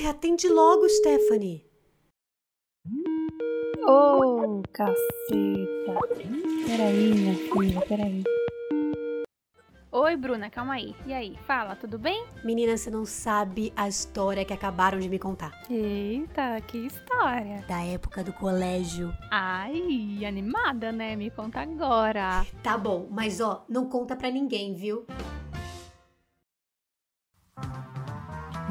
Ai, atende logo, Stephanie. Ô, oh, caceta. Peraí, minha filha, peraí. Oi, Bruna, calma aí. E aí, fala, tudo bem? Menina, você não sabe a história que acabaram de me contar. Eita, que história. Da época do colégio. Ai, animada, né? Me conta agora. Tá bom, mas ó, não conta pra ninguém, viu?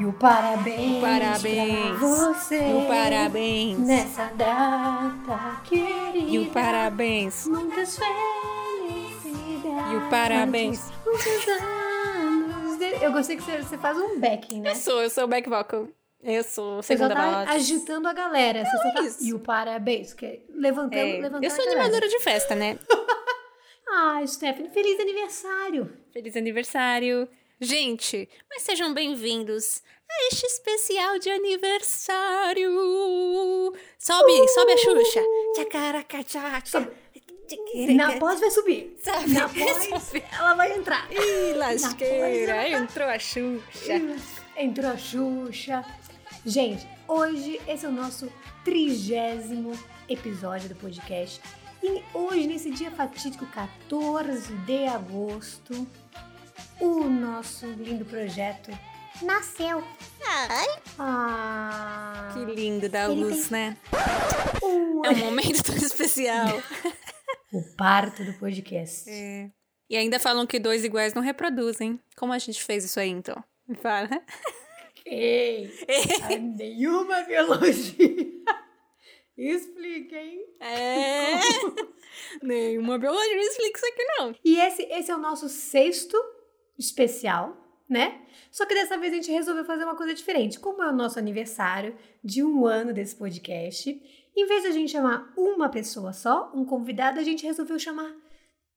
E o parabéns, parabéns pra você. E o parabéns nessa data querida. E o parabéns. Muitas felicidades. E o parabéns. Muitos anos. de- Eu gostei que você, você faz um backing, né? Eu sou, eu sou o back vocal. Eu sou Você só segunda tá voz. agitando a galera. Você só tá... E o parabéns, que é levantando, É, levantando eu sou animadora de festa, né? Ah, Stephanie, feliz aniversário. Feliz aniversário. Gente, mas sejam bem-vindos a este especial de aniversário. Sobe, sobe a Xuxa. Tchacaracatchaca. Na pós vai subir. Sabe? Na pós ela vai entrar. Ih, lasqueira. Entrou a Xuxa. Entrou a Xuxa. Gente, hoje esse é o nosso trigésimo episódio do podcast. E hoje, nesse dia fatídico, 14 de agosto, o nosso lindo projeto nasceu. Ah, Que lindo da luz, né? um- É um momento tão especial. o parto do podcast. É. E ainda falam que dois iguais não reproduzem. Como a gente fez isso aí, então? Me fala. Ei, a nenhuma biologia. Explica, hein? É. Nenhuma biologia não explica isso aqui, não. E esse, esse é o nosso sexto especial, né? Só que dessa vez a gente resolveu fazer uma coisa diferente. Como é o nosso aniversário de um ano desse podcast, em vez de a gente chamar uma pessoa só, um convidado, a gente resolveu chamar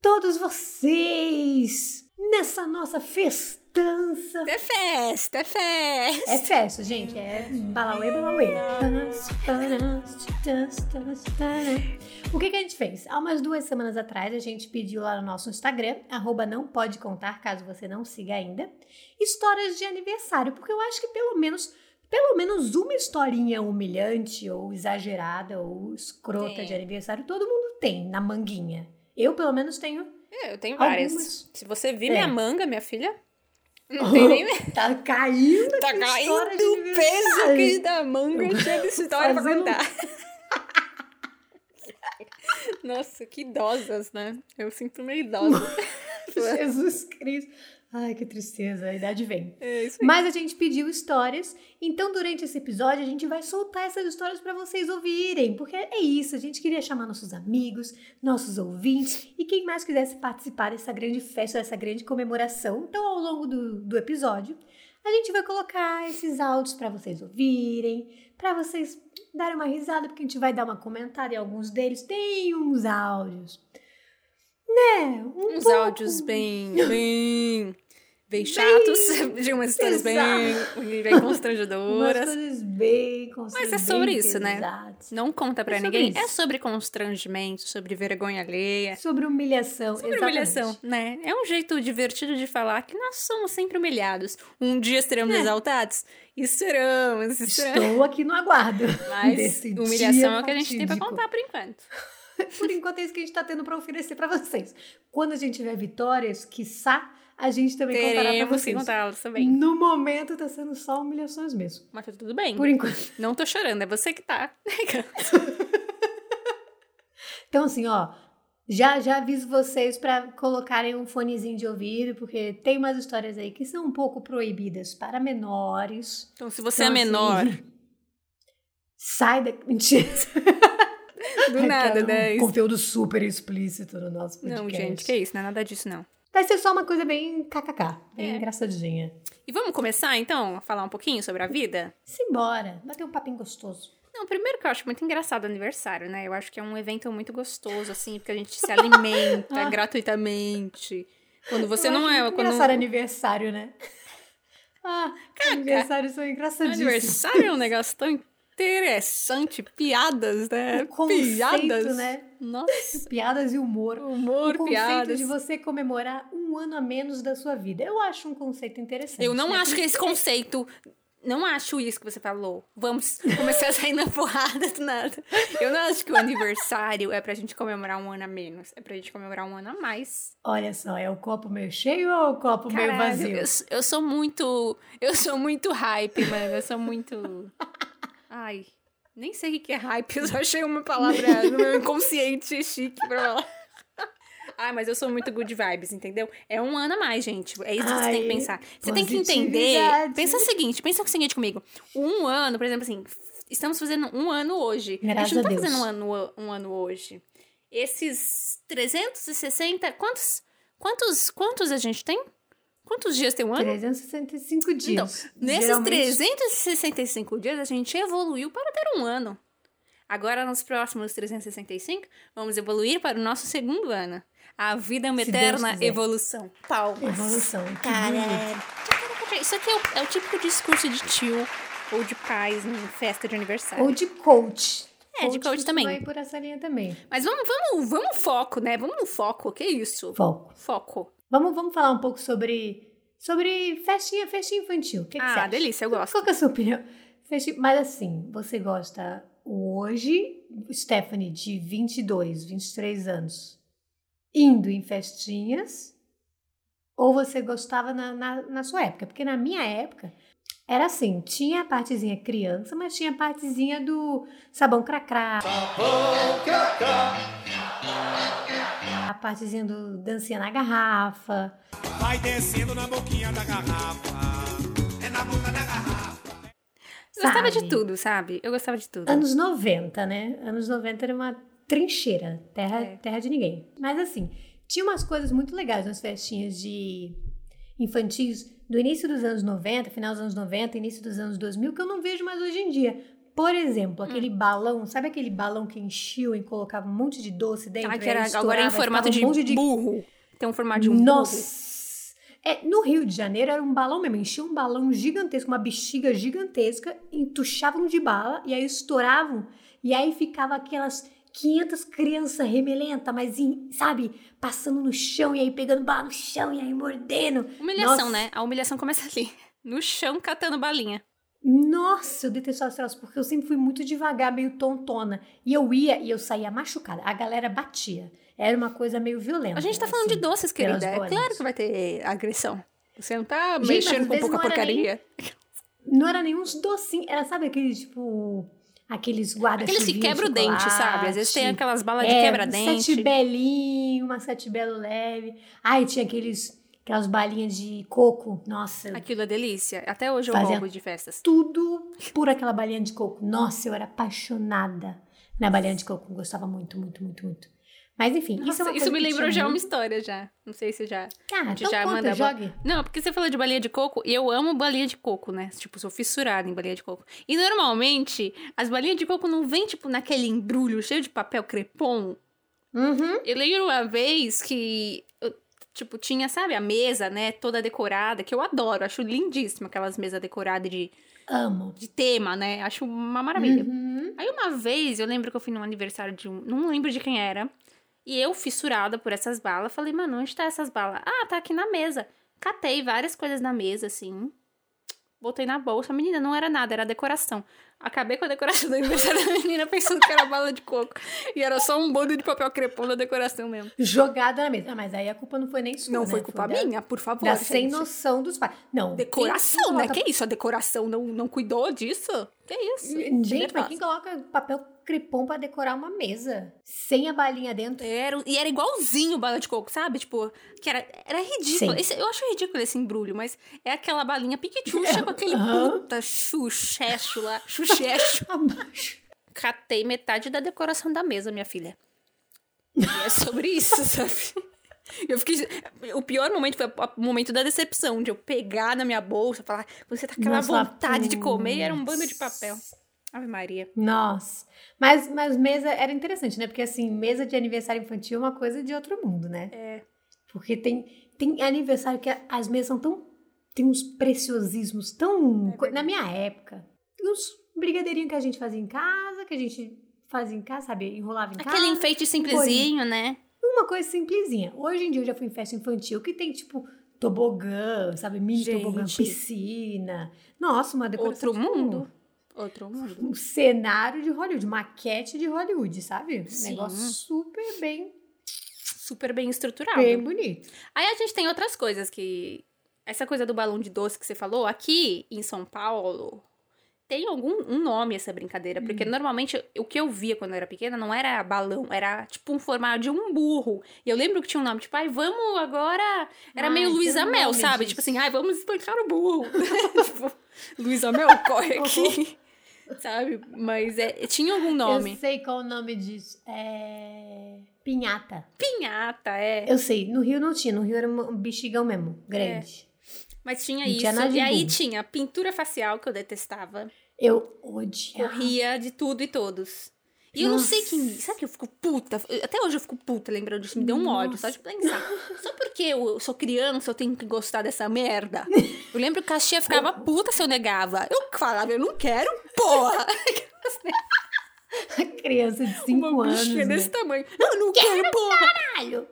todos vocês nessa nossa festança. É festa, é festa. É festa, gente. É balauê, balauê. O que, que a gente fez? Há umas duas semanas atrás, a gente pediu lá no nosso Instagram, arroba não pode contar, caso você não siga ainda, histórias de aniversário, porque eu acho que pelo menos, pelo menos uma historinha humilhante ou exagerada ou escrota de aniversário, todo mundo tem na manguinha. Eu, pelo menos, tenho. É, Eu tenho várias. Algumas. Se você vir É. minha manga, minha filha, não tem nem... Tá caindo Tá caindo o peso aqui da manga cheia de história pra Fazendo- contar. Nossa, que idosas, né? Eu sinto meio idosa. Jesus Cristo. Ai, que tristeza, a idade vem. É isso aí. Mas a gente pediu histórias, então durante esse episódio a gente vai soltar essas histórias para vocês ouvirem, porque é isso, a gente queria chamar nossos amigos, nossos ouvintes e quem mais quisesse participar dessa grande festa, dessa grande comemoração. Então, ao longo do, do episódio, a gente vai colocar esses áudios para vocês ouvirem, para vocês darem uma risada, porque a gente vai dar uma comentada em alguns deles. Tem uns áudios, né? Um Uns pouco- áudios bem, bem, bem chatos, de umas histórias bem, bem Umas constrangedoras. coisas bem constrangedoras. Mas é sobre isso, né? pesadas. Não conta pra É ninguém. isso. É sobre constrangimento, sobre vergonha alheia. Sobre humilhação. Sobre exatamente. humilhação, né? É um jeito divertido de falar que nós somos sempre humilhados. Um dia seremos É. exaltados? E seremos, e seremos. Estou aqui no aguardo. Mas humilhação é o que a gente tem pra contar por enquanto. Por enquanto é isso que a gente tá tendo pra oferecer pra vocês. Quando a gente tiver vitórias, quiçá, a gente também contará pra Teremos vocês. contá-los também. No momento tá sendo só humilhações mesmo. Mas tá tudo bem. Por enquanto. Não tô chorando, é você que tá. Então, assim, ó, já, já aviso vocês pra colocarem um fonezinho de ouvido, porque tem umas histórias aí que são um pouco proibidas para menores. Então, se você Então, é assim, menor, Sai da. Mentira. do nada, né? um Conteúdo super explícito no nosso podcast. Não, gente, que isso, não é nada disso, não. Vai ser só uma coisa bem kkk, bem É. engraçadinha. E vamos começar, então, a falar um pouquinho sobre a vida? Simbora, bater um papinho gostoso. Não, primeiro que eu acho muito engraçado o aniversário, né? Eu acho que é um evento muito gostoso, assim, porque a gente se alimenta Ah. gratuitamente. Quando você Eu não é. Quando... engraçado aniversário, né? Ah, aniversários são engraçadíssimos. Aniversário é um negócio tão interessante. Piadas, né? O conceito, Piadas. né? Nossa. Piadas e humor. Humor, o conceito piadas. de você comemorar um ano a menos da sua vida. Eu acho um conceito interessante. Eu não né? acho que esse conceito não acho isso que você falou. Vamos começar a sair na porrada do nada. Eu não acho que o aniversário é pra gente comemorar um ano a menos. É pra gente comemorar um ano a mais. Olha só, é o copo meio cheio ou o copo meio Caralho, vazio? Eu, eu sou muito. Eu sou muito hype, mano. Eu sou muito. Ai. Nem sei o que é hype, eu só achei uma palavra no meu inconsciente chique pra falar. Ah, mas eu sou muito good vibes, entendeu? É um ano a mais, gente. É isso que você tem que Ai, pensar. Você tem que entender. Pensa o seguinte, pensa o seguinte comigo. Um ano, por exemplo, assim, estamos fazendo um ano hoje. a Graças gente não a tá Deus. fazendo um ano, um ano hoje. Esses 360. Quantos, quantos, quantos a gente tem? Quantos dias tem um ano? 365 Então, dias. nesses Geralmente- 365 dias, a gente evoluiu para ter um ano. Agora, nos próximos 365, vamos evoluir para o nosso segundo ano. A vida é uma Se eterna evolução. Palmas. Evolução. Cara, isso aqui é o, é o típico discurso de tio ou de pais em festa de aniversário. Ou de coach. É, de coach também. Vai por essa linha também. Mas vamos, vamos, vamos foco, né? Vamos no foco. Que isso? Foco. Foco. Vamos, vamos falar um pouco sobre, sobre festinha, festinha infantil. O que, que você Ah, acha? delícia, eu gosto. Qual que é a sua opinião? Festinha, mas assim, você gosta hoje, Stephanie, de 22, 23 anos, indo em festinhas? Ou você gostava na, na, na sua época? Porque na minha época, era assim, tinha a partezinha criança, mas tinha a partezinha do sabão cracrá. A partezinha do dancinha na garrafa. Vai descendo na boquinha da garrafa. É na boca da garrafa. Eu gostava de sabe? tudo, sabe? Eu gostava de tudo. Anos 90, né? Anos 90 era uma trincheira, terra, É. terra de ninguém. Mas assim, tinha umas coisas muito legais nas festinhas de infantis do início dos anos 90, final dos anos 90, início dos anos 2000, que eu não vejo mais hoje em dia. Por exemplo, aquele Hum. balão, sabe aquele balão que enchiam e colocava um monte de doce dentro? Ah, que era, agora é em formato de, um monte burro. Tem um formato de um burro. Nossa! É, no Rio de Janeiro era um balão mesmo, enchia um balão gigantesco, uma bexiga gigantesca, entuchavam de bala e aí estouravam e aí ficava aquelas 500 crianças remelenta, mas em- sabe, passando no chão e aí pegando bala no chão e aí mordendo. Humilhação, Nossa. né? A humilhação começa ali. No chão, catando balinha. Nossa, eu detestava esse troço, porque eu sempre fui muito devagar, meio tontona. E eu ia e eu saía machucada. A galera batia. Era uma coisa meio violenta. A gente tá falando assim, de doces, pelas querida. É claro que vai ter agressão. Você não tá Gente, mexendo com pouca porcaria. Não era nem uns docinhos, era, sabe, aquele tipo. Aqueles guarda Aqueles que quebra o dente, sabe? Às vezes tem aquelas balas de é, quebra-dente. Sete belinho, uma sete belo leve. Ai, tinha aqueles, aquelas balinhas de coco. Nossa, Aquilo é delícia. Até hoje eu roubo de festas. tudo por aquela balinha de coco. Nossa, eu era apaixonada na balinha de coco. Gostava muito, muito, muito, muito. Mas enfim, isso é Nossa, uma isso me lembrou já uma muito. história já. Não sei se já. Ah, então já conta, manda- jogue. Não, porque você falou de balinha de coco e eu amo balinha de coco, né? Tipo, sou fissurada em balinha de coco. E normalmente, as balinhas de coco não vêm, tipo, naquele embrulho cheio de papel crepom. Uhum. Eu lembro uma vez que, tipo, tinha, sabe, a mesa, né, toda decorada, que eu adoro, acho lindíssima aquelas mesas decoradas de, Amo. de tema, né? Acho uma maravilha. Uhum. Aí uma vez, eu lembro que eu fui num aniversário de um. Não lembro de quem era. E eu, fissurada por essas balas, falei, mano, onde tá essas balas? Ah, tá aqui na mesa. Catei várias coisas na mesa, assim. Botei na bolsa. Menina, não era nada, era decoração. Acabei com a decoração do aniversário da menina pensando que era bala de coco. E era só um bando de papel crepom da decoração mesmo. Jogada na mesa. Ah, mas aí a culpa não foi nem sua, Não né? foi culpa da- minha, por favor. Da sem noção dos pais. Não. Decoração, quem né? coloca- Que isso? A decoração não, não cuidou disso? Que isso? Gente, mas Nervosa. quem coloca papel crepom pra decorar uma mesa? Sem a balinha dentro? Era, e era igualzinho bala de coco, sabe? Tipo, que era, era ridículo. Esse- eu acho ridículo esse embrulho, mas é aquela balinha piquetucha com aquele puta chuchecho lá. Abaixo. Catei metade da decoração da mesa, minha filha. E é sobre isso, sabe? Eu fiquei. O pior momento foi o momento da decepção, de eu pegar na minha bolsa e falar, você tá com aquela Nossa, vontade de comer e era um bando de papel. Ave Maria. Nossa. Mas, mas mesa era interessante, né? Porque assim, mesa de aniversário infantil é uma coisa de outro mundo, né? É. Porque tem, tem aniversário que as mesas são tão. Tem uns preciosismos tão. É na minha época, uns brigadeirinhos que a gente fazia em casa, que a gente fazia em casa, sabe? Enrolava em casa. Aquele enfeite simplesinho, né? Uma coisa simplesinha. Hoje em dia eu já fui em festa infantil que tem, tipo, tobogã, sabe? Mini Gente. tobogã, piscina. Nossa, uma decoração. Outro mundo. Outro mundo. Um cenário de Hollywood, maquete de Hollywood, sabe? Sim. Negócio super bem, Super bem estruturado. bem bonito. Aí a gente tem outras coisas que. Essa coisa do balão de doce que você falou, aqui em São Paulo, tem algum um nome essa brincadeira. Hum. Porque normalmente o que eu via quando eu era pequena não era balão, era tipo um formato de um burro. E eu lembro que tinha um nome, tipo, ai, vamos agora. Era Ai, meio Luísa Mel, sabe? disso. Tipo assim, ai, vamos espancar o burro. tipo, Luísa Mel, corre aqui. sabe? Mas é, tinha algum nome. Eu sei qual o nome disso. É. Pinhata. Pinhata, é. Eu sei, no Rio não tinha, no Rio era um bexigão mesmo, grande. Mas tinha Não isso. tinha e aí burro. tinha pintura facial, que eu detestava. Eu odiava. Corria de tudo e todos. E eu não sei Nossa. quem. Sabe que eu fico puta? Até hoje eu fico puta lembrando disso. Me deu um ódio, só de pensar. Só porque eu sou criança, eu tenho que gostar dessa merda. Eu lembro que a tia ficava puta se eu negava. Eu falava, eu não quero, porra! Criança de 5 Uma anos. bichinha né? desse tamanho. Eu não quero, porra! Caralho!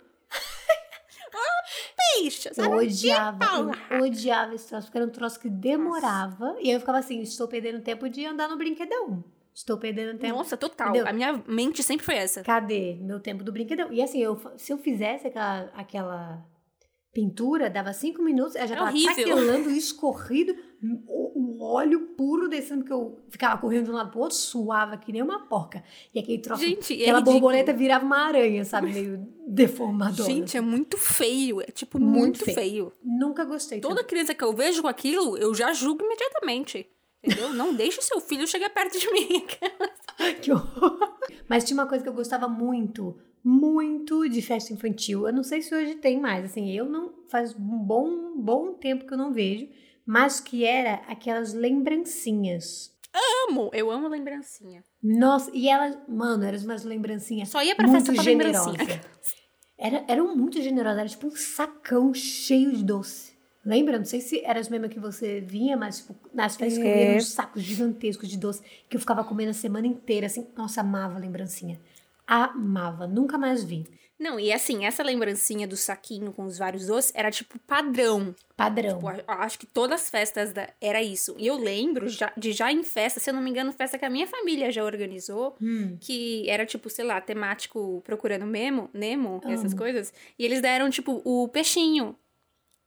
Bicha, sabe? Eu odiava, eu odiava esse troço, porque era um troço que demorava. E aí eu ficava assim, estou perdendo tempo de andar no brinquedão. Estou perdendo tempo. Nossa, total. Entendeu? A minha mente sempre foi essa. Cadê meu tempo do brinquedão? E assim, eu, se eu fizesse aquela, aquela pintura, dava cinco minutos, eu já É tava horrível. taquelando, escorrido, o, o óleo puro descendo, que eu ficava correndo de um lado pro outro, suava que nem uma porca. E aquele troço, Gente, é aquela ridículo. borboleta virava uma aranha, sabe? Meio deformadora. Gente, é muito feio. É tipo Muito muito, feio. feio. Nunca gostei. Toda tanto. criança que eu vejo com aquilo, eu já julgo imediatamente. Entendeu? Não deixe seu filho chegar perto de mim. Que horror. Mas tinha uma coisa que eu gostava muito, muito de festa infantil. Eu não sei se hoje tem mais, assim, eu não faz um bom, bom tempo que eu não vejo, mas que era aquelas lembrancinhas. amo, eu amo lembrancinha. Nossa, e elas, mano, eram umas lembrancinhas Só ia pra muito festa lembrancinha. Era, eram muito generosas, era tipo um sacão cheio de doce. Lembra? Não sei se era as mesmas que você vinha, mas tipo, nas festas que eu É. via uns sacos gigantescos de doce que eu ficava comendo a semana inteira, assim. Nossa, amava a lembrancinha. Amava, nunca mais vi. Não, e assim, essa lembrancinha do saquinho com os vários doces era tipo padrão. Padrão. Tipo, acho que todas as festas da- era isso. E eu lembro já- de já em festa, se eu não me engano, festa que a minha família já organizou, Hum. que era tipo, sei lá, temático procurando Memo, Nemo, essas Amo. coisas. E eles deram tipo o peixinho.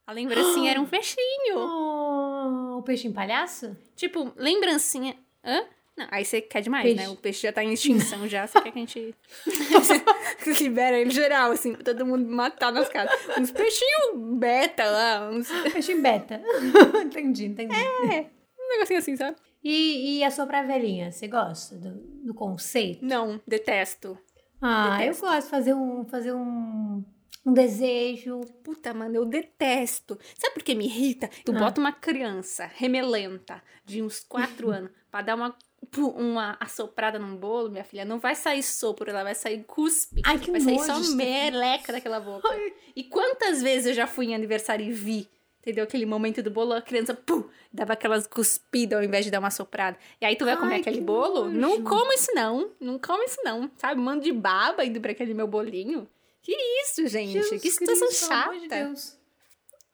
A lembrancinha era um peixinho. Oh, o peixinho palhaço? Tipo, lembrancinha. Hã? Não, aí você quer demais, Peixe. né? O peixe já tá em extinção já, você quer que a gente libera ele geral, assim, pra todo mundo matar nas casas. Uns peixinhos beta lá, uns... Peixinho beta. entendi, entendi. um negocinho assim, sabe? E, e a sua pra velhinha, você gosta do, do conceito? Não, detesto. Ah, Detesto. eu gosto de fazer um, fazer um, um desejo. Puta, mano, eu detesto. Sabe por que me irrita? Tu Ah. bota uma criança remelenta de uns quatro anos pra dar uma, uma assoprada num bolo, minha filha, não vai sair sopro, ela vai sair cuspe. Ai, que vai sair só Stephanie. meleca daquela boca. E quantas vezes eu já fui em aniversário e vi, entendeu? Aquele momento do bolo, a criança, pum, dava aquelas cuspidas ao invés de dar uma soprada. E aí tu vai comer Ai, aquele que bolo? nojo. Não come isso não, não come isso não, sabe? Mando de baba indo pra aquele meu bolinho. Que isso, gente? Jesus que situação Cristo, chata. de Deus.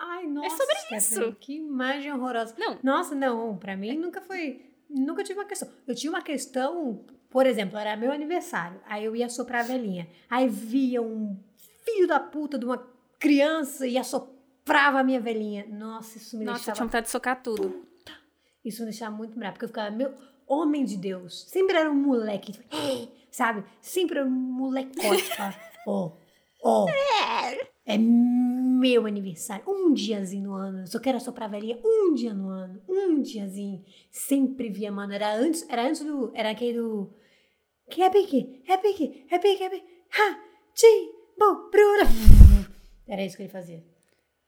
Ai, nossa. sobre Stephanie, isso. Que imagem horrorosa. Não. Nossa, não. Pra mim nunca foi. Nunca tive uma questão. Eu tinha uma questão, por exemplo, era meu aniversário. Aí eu ia soprar a velhinha. Aí via um filho da puta de uma criança e assoprava a minha velhinha. Nossa, isso me Nossa, deixava. tinha vontade de socar tudo. Isso me deixava muito bravo. Porque eu ficava, meu. Homem de Deus. Sempre era um moleque. Sabe? Sempre era um molecote. falava, Ó, ó. É meu aniversário. Um diazinho no ano. Eu só quero soprar a velhinha um dia no ano. Um diazinho. Sempre via, mano. Era antes, era antes do. Era aquele do. Que é pique, é pique, é pique, é pique. Ha! Ti! Bo! Bruna! Era isso que ele fazia.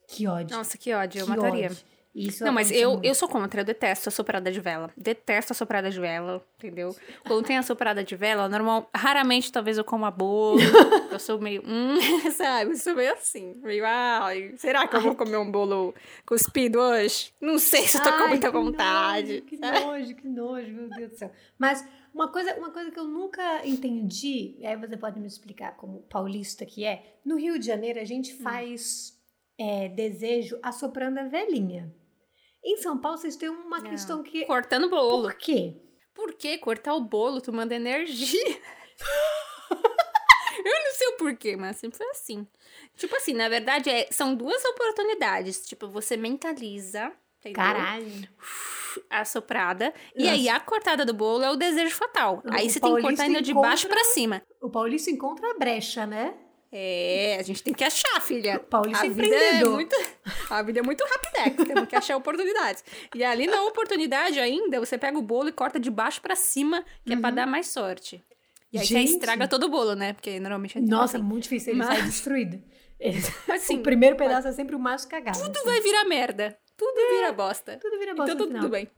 Que ódio. Nossa, que ódio, eu que mataria. ódio. Isso Não, mas eu, eu sou contra, eu detesto a soprada de vela. Detesto a soprada de vela, entendeu? Quando tem a soprada de vela, normal, raramente talvez eu coma bolo. eu sou meio, hum, sabe? Eu sou meio assim, meio, ai, será que eu vou comer um bolo cuspido hoje? Não sei se eu tô com Ai, muita que vontade. Nojo, que nojo, que nojo, meu Deus do céu. Mas uma coisa, uma coisa que eu nunca entendi, e aí você pode me explicar como paulista que é, no Rio de Janeiro a gente faz é, desejo assoprando a velhinha. Em São Paulo, vocês têm uma Não. questão que. Cortando bolo. Por quê? Por que cortar o bolo? Tu manda energia. Eu não sei o porquê, mas sempre foi assim. Tipo assim, na verdade, é- são duas oportunidades. Tipo, você mentaliza. entendeu? Caralho. A soprada. E aí, a cortada do bolo é o desejo fatal. Não, aí o você tem que cortar ainda de baixo pra cima. O Paulista encontra a brecha, né? É, a gente tem que achar, filha. Paulista a é empreendedor. muito, a vida é muito rapidex, temos que achar oportunidades. E ali na oportunidade ainda, você pega o bolo e corta de baixo pra cima, que é pra dar mais sorte. E aí Uhum. Gente. estraga todo o bolo, né? Porque normalmente é Nossa, assim. muito difícil, ele Mas- sai destruído. Assim, o primeiro pedaço é sempre o mais cagado. tudo assim. vai virar merda. Tudo vira bosta. Tudo vira bosta Então tudo, tudo bem.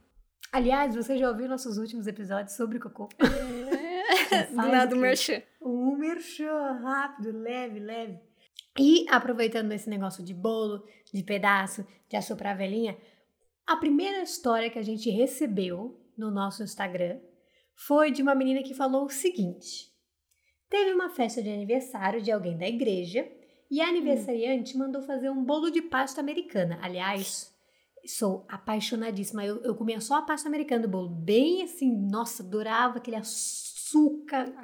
Aliás, você já ouviu nossos últimos episódios sobre cocô? Do nada o merchan. Um merchan rápido, leve, leve. E aproveitando esse negócio de bolo, de pedaço, de assoprar a velhinha, a primeira história que a gente recebeu no nosso Instagram foi de uma menina que falou o seguinte: teve uma festa de aniversário de alguém da igreja e a aniversariante mandou fazer um bolo de pasta americana. Aliás, sou apaixonadíssima. Eu, eu comia só a pasta americana do bolo, bem assim, nossa, adorava aquele açúcar.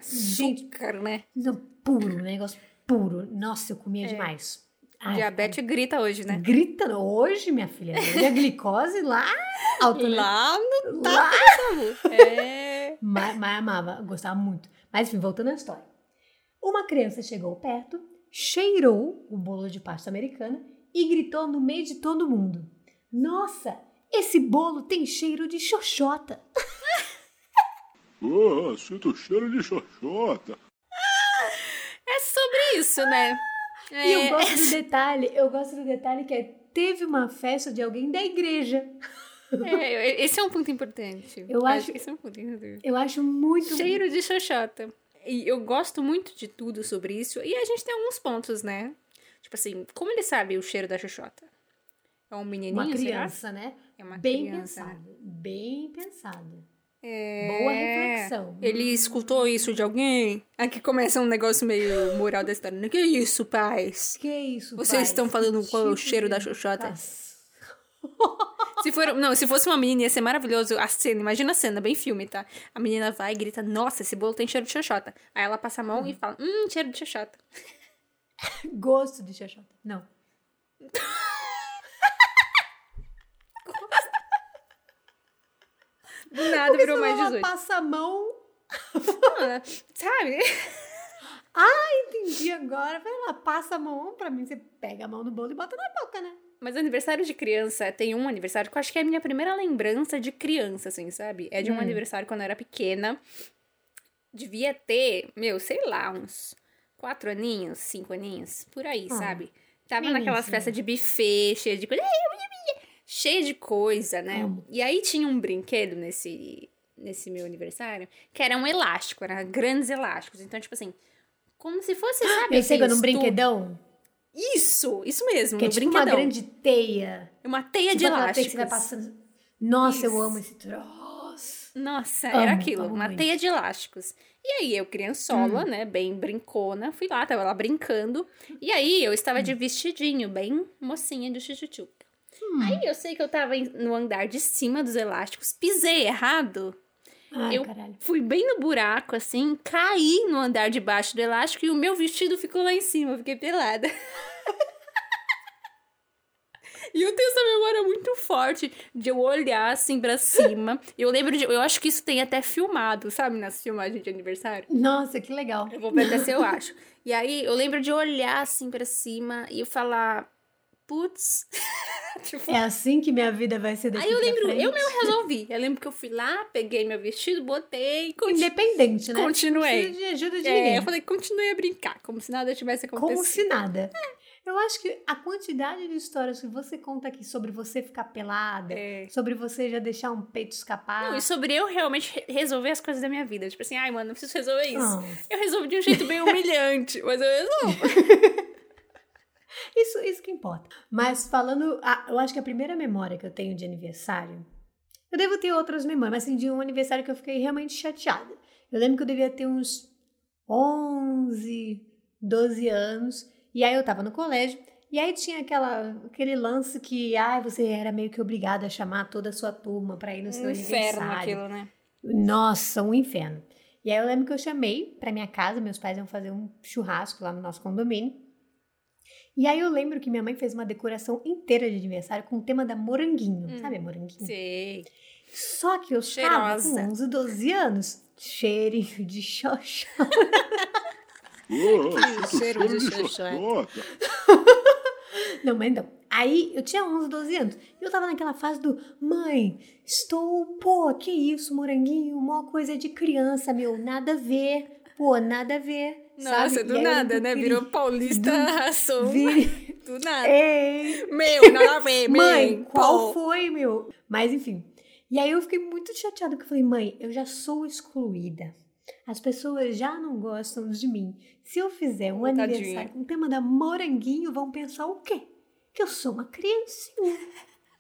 Gente, Açúcar, né? não, puro, negócio puro. Nossa, eu comia demais. Ai, Diabetes grita hoje, né? Grita hoje, minha filha. E a glicose lá alta, né? Lá no Lá. É. Mas, mas amava, gostava muito. Mas enfim, voltando à história. Uma criança chegou perto, cheirou o bolo de pasta americana e gritou no meio de todo mundo: Nossa, esse bolo tem cheiro de xoxota. Ah, sinto cheiro de xoxota. É sobre isso, né? E eu É, gosto do detalhe, eu gosto do detalhe que é, teve uma festa de alguém da igreja. É, esse é um ponto importante. Eu acho- esse é um ponto importante. Eu acho muito Cheiro de xoxota. E eu gosto muito de tudo sobre isso. E a gente tem alguns pontos, né? Tipo assim, como ele sabe o cheiro da xoxota? É um menininho, uma será? criança, né? É uma bem criança, né? pensado, bem pensado. É... Boa reflexão. Ele escutou isso de alguém? Aqui começa um negócio meio moral da história. Que isso, pais? Que isso, Vocês pai? estão falando qual é o cheiro da xoxota? Se for, não, se fosse uma menina ia ser maravilhoso a cena. Imagina a cena, bem filme, tá? A menina vai e grita: Nossa, esse bolo tem cheiro de xoxota. Aí ela passa a mão e fala: Hum, cheiro de xoxota. Gosto de xoxota. Não. Do nada virou mais senão ela 18. passa a mão. Ah, Sabe? Entendi agora. Lá, passa a mão pra mim. Você pega a mão no bolo e bota na boca, né? Mas aniversário de criança, tem um aniversário que eu acho que é a minha primeira lembrança de criança, assim, sabe? É de um Hum. aniversário quando eu era pequena. Devia ter, meu, sei lá, uns quatro aninhos, cinco aninhos, por aí, Ah, sabe? Tava bem naquelas festas de buffet, cheia de coisa. Cheia de coisa, né? Amo. E aí tinha um brinquedo nesse, nesse meu aniversário que era um elástico, era grandes elásticos. Então, tipo assim, como se fosse, sabe? Eu sei quando um aqueles brinquedão, Isso, isso mesmo, que é um tipo brinquedão. uma grande teia. Uma teia de Tipo que elásticos. você vai passando. Nossa, eu Isso. amo esse troço. Nossa, Amo, era aquilo, uma muito. teia de elásticos. E aí, eu, criançola, Hum. né, bem brincona, fui lá, tava lá brincando. E aí, eu estava Hum. de vestidinho, bem mocinha de chuchuchuca. Aí, eu sei que eu tava no andar de cima dos elásticos, pisei errado. Ai, Eu- caralho. Fui bem no buraco, assim, caí no andar de baixo do elástico e o meu vestido ficou lá em cima, eu fiquei pelada. E eu tenho essa memória muito forte de eu olhar assim pra cima. Eu lembro de. Eu acho que isso tem até filmado, sabe? Nas filmagens de aniversário. Nossa, que legal. Eu vou ver até se eu acho. E aí eu lembro de olhar assim pra cima e falar. Putz. tipo, É assim que minha vida vai ser daqui Aí eu lembro, frente? eu mesmo resolvi. Eu lembro que eu fui lá, peguei meu vestido, botei continu- Independente, né? Continuei. Não de ajuda de É, ninguém. eu falei, continuei a brincar, como se nada tivesse acontecido. Como se nada. Eu acho que a quantidade de histórias que você conta aqui sobre você ficar pelada, É. sobre você já deixar um peito escapar. Não, e sobre eu realmente re- resolver as coisas da minha vida. Tipo assim, ai, mano, eu preciso resolver isso. Eu resolvo de um jeito bem humilhante, mas eu resolvo. isso, isso que importa. Mas falando, ah, eu acho que a primeira memória que eu tenho de aniversário, eu devo ter outras memórias, mas assim, de um aniversário que eu fiquei realmente chateada. Eu lembro que eu devia ter uns 11, 12 anos, e aí eu tava no colégio, E aí tinha aquela, aquele lance que, ah, você era meio que obrigada a chamar toda a sua turma pra ir no seu Um inferno aniversário. aquilo, né? Nossa, um inferno. E aí eu lembro que eu chamei pra minha casa, meus pais iam fazer um churrasco lá no nosso condomínio. E aí eu lembro que minha mãe fez uma decoração inteira de aniversário com o tema da moranguinho. Sabe a moranguinho? Sei. Só que eu estava Cheirosa. com 11, 12 anos. Cheirinho de xoxó. Oh, cheiro de xoxota. Não, mas então. Aí eu tinha 11, 12 anos. E eu tava naquela fase do, mãe, estou, pô, que isso, moranguinho, uma coisa de criança, meu, nada a ver. Pô, nada a ver. Nossa, sabe? do E nada, né? Virou paulista ração. Vi- Do nada. Ei, Meu, nada a ver, mãe, qual foi, meu? Mas enfim. E aí eu fiquei muito chateada, porque eu falei, mãe, eu já sou excluída. As pessoas já não gostam de mim. Se eu fizer um Tadinha. aniversário com o tema da moranguinho, vão pensar o quê? Que eu sou uma criancinha.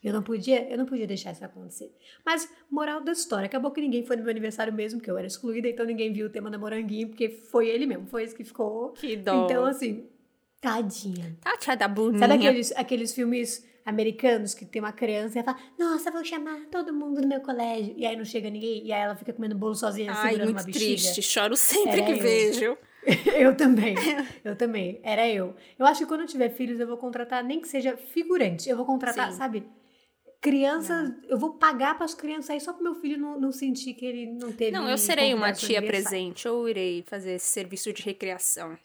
Eu não podia, eu não podia deixar isso acontecer. Mas moral da história, acabou que ninguém foi no meu aniversário mesmo, porque eu era excluída, então ninguém viu o tema da moranguinho, porque foi ele mesmo, foi esse que ficou. Que dó. Então assim, tadinha. Tati da boninha. Sabe aqueles, aqueles filmes americanos que tem uma criança e ela fala, nossa, vou chamar todo mundo do meu colégio. E aí não chega ninguém, e aí ela fica comendo bolo sozinha, Ai, segurando muito uma bexiga. triste. Choro sempre Era que eu. vejo. eu também, eu também, era eu. Eu acho que quando eu tiver filhos, eu vou contratar, nem que seja figurante, eu vou contratar, Sim. sabe? Crianças, eu vou pagar para as crianças aí só pro meu filho não, não sentir que ele não teve Não, eu serei uma no tia presente ou irei fazer esse serviço de recreação.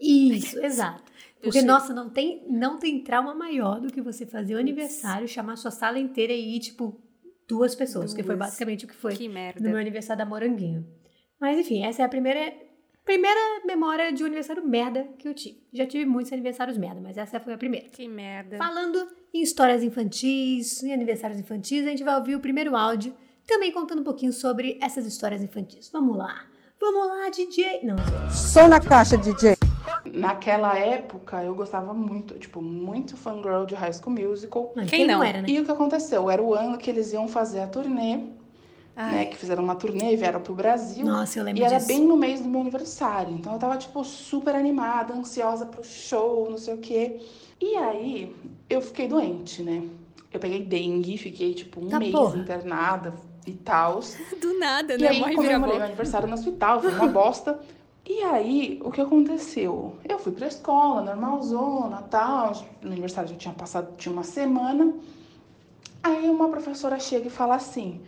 Isso, exato. Eu Porque, nossa, não tem, não tem trauma maior do que você fazer o aniversário, chamar sua sala inteira e ir, tipo, duas pessoas, que foi Duas. basicamente o que foi Que no merda. meu aniversário da Moranguinho. Mas, enfim, essa é a primeira, primeira memória de um aniversário merda que eu tive. Já tive muitos aniversários merda, mas essa foi a primeira. Que merda. Falando em histórias infantis, em aniversários infantis, a gente vai ouvir o primeiro áudio, também contando um pouquinho sobre essas histórias infantis. Vamos lá. Vamos lá, DJ. Não. Só na caixa, DJ. Naquela época, eu gostava muito, tipo, muito fangirl de High School Musical. Quem quem não não? era, né? E o que aconteceu? Era o ano que eles iam fazer a turnê, né? Que fizeram uma turnê e vieram pro Brasil. Nossa, eu lembro E era disso. bem no mês do meu aniversário. Então eu tava, tipo, super animada, ansiosa pro show, não sei o quê. E aí, eu fiquei doente, né? Eu peguei dengue, fiquei, tipo, um Tá mês porra. internada e tal. Do nada, E né? aí, Morre comemorei meu aniversário no hospital, foi uma bosta. E aí, o que aconteceu? Eu fui pra escola, normalzona, tal. O aniversário já tinha passado, tinha uma semana. Aí uma professora chega e fala assim: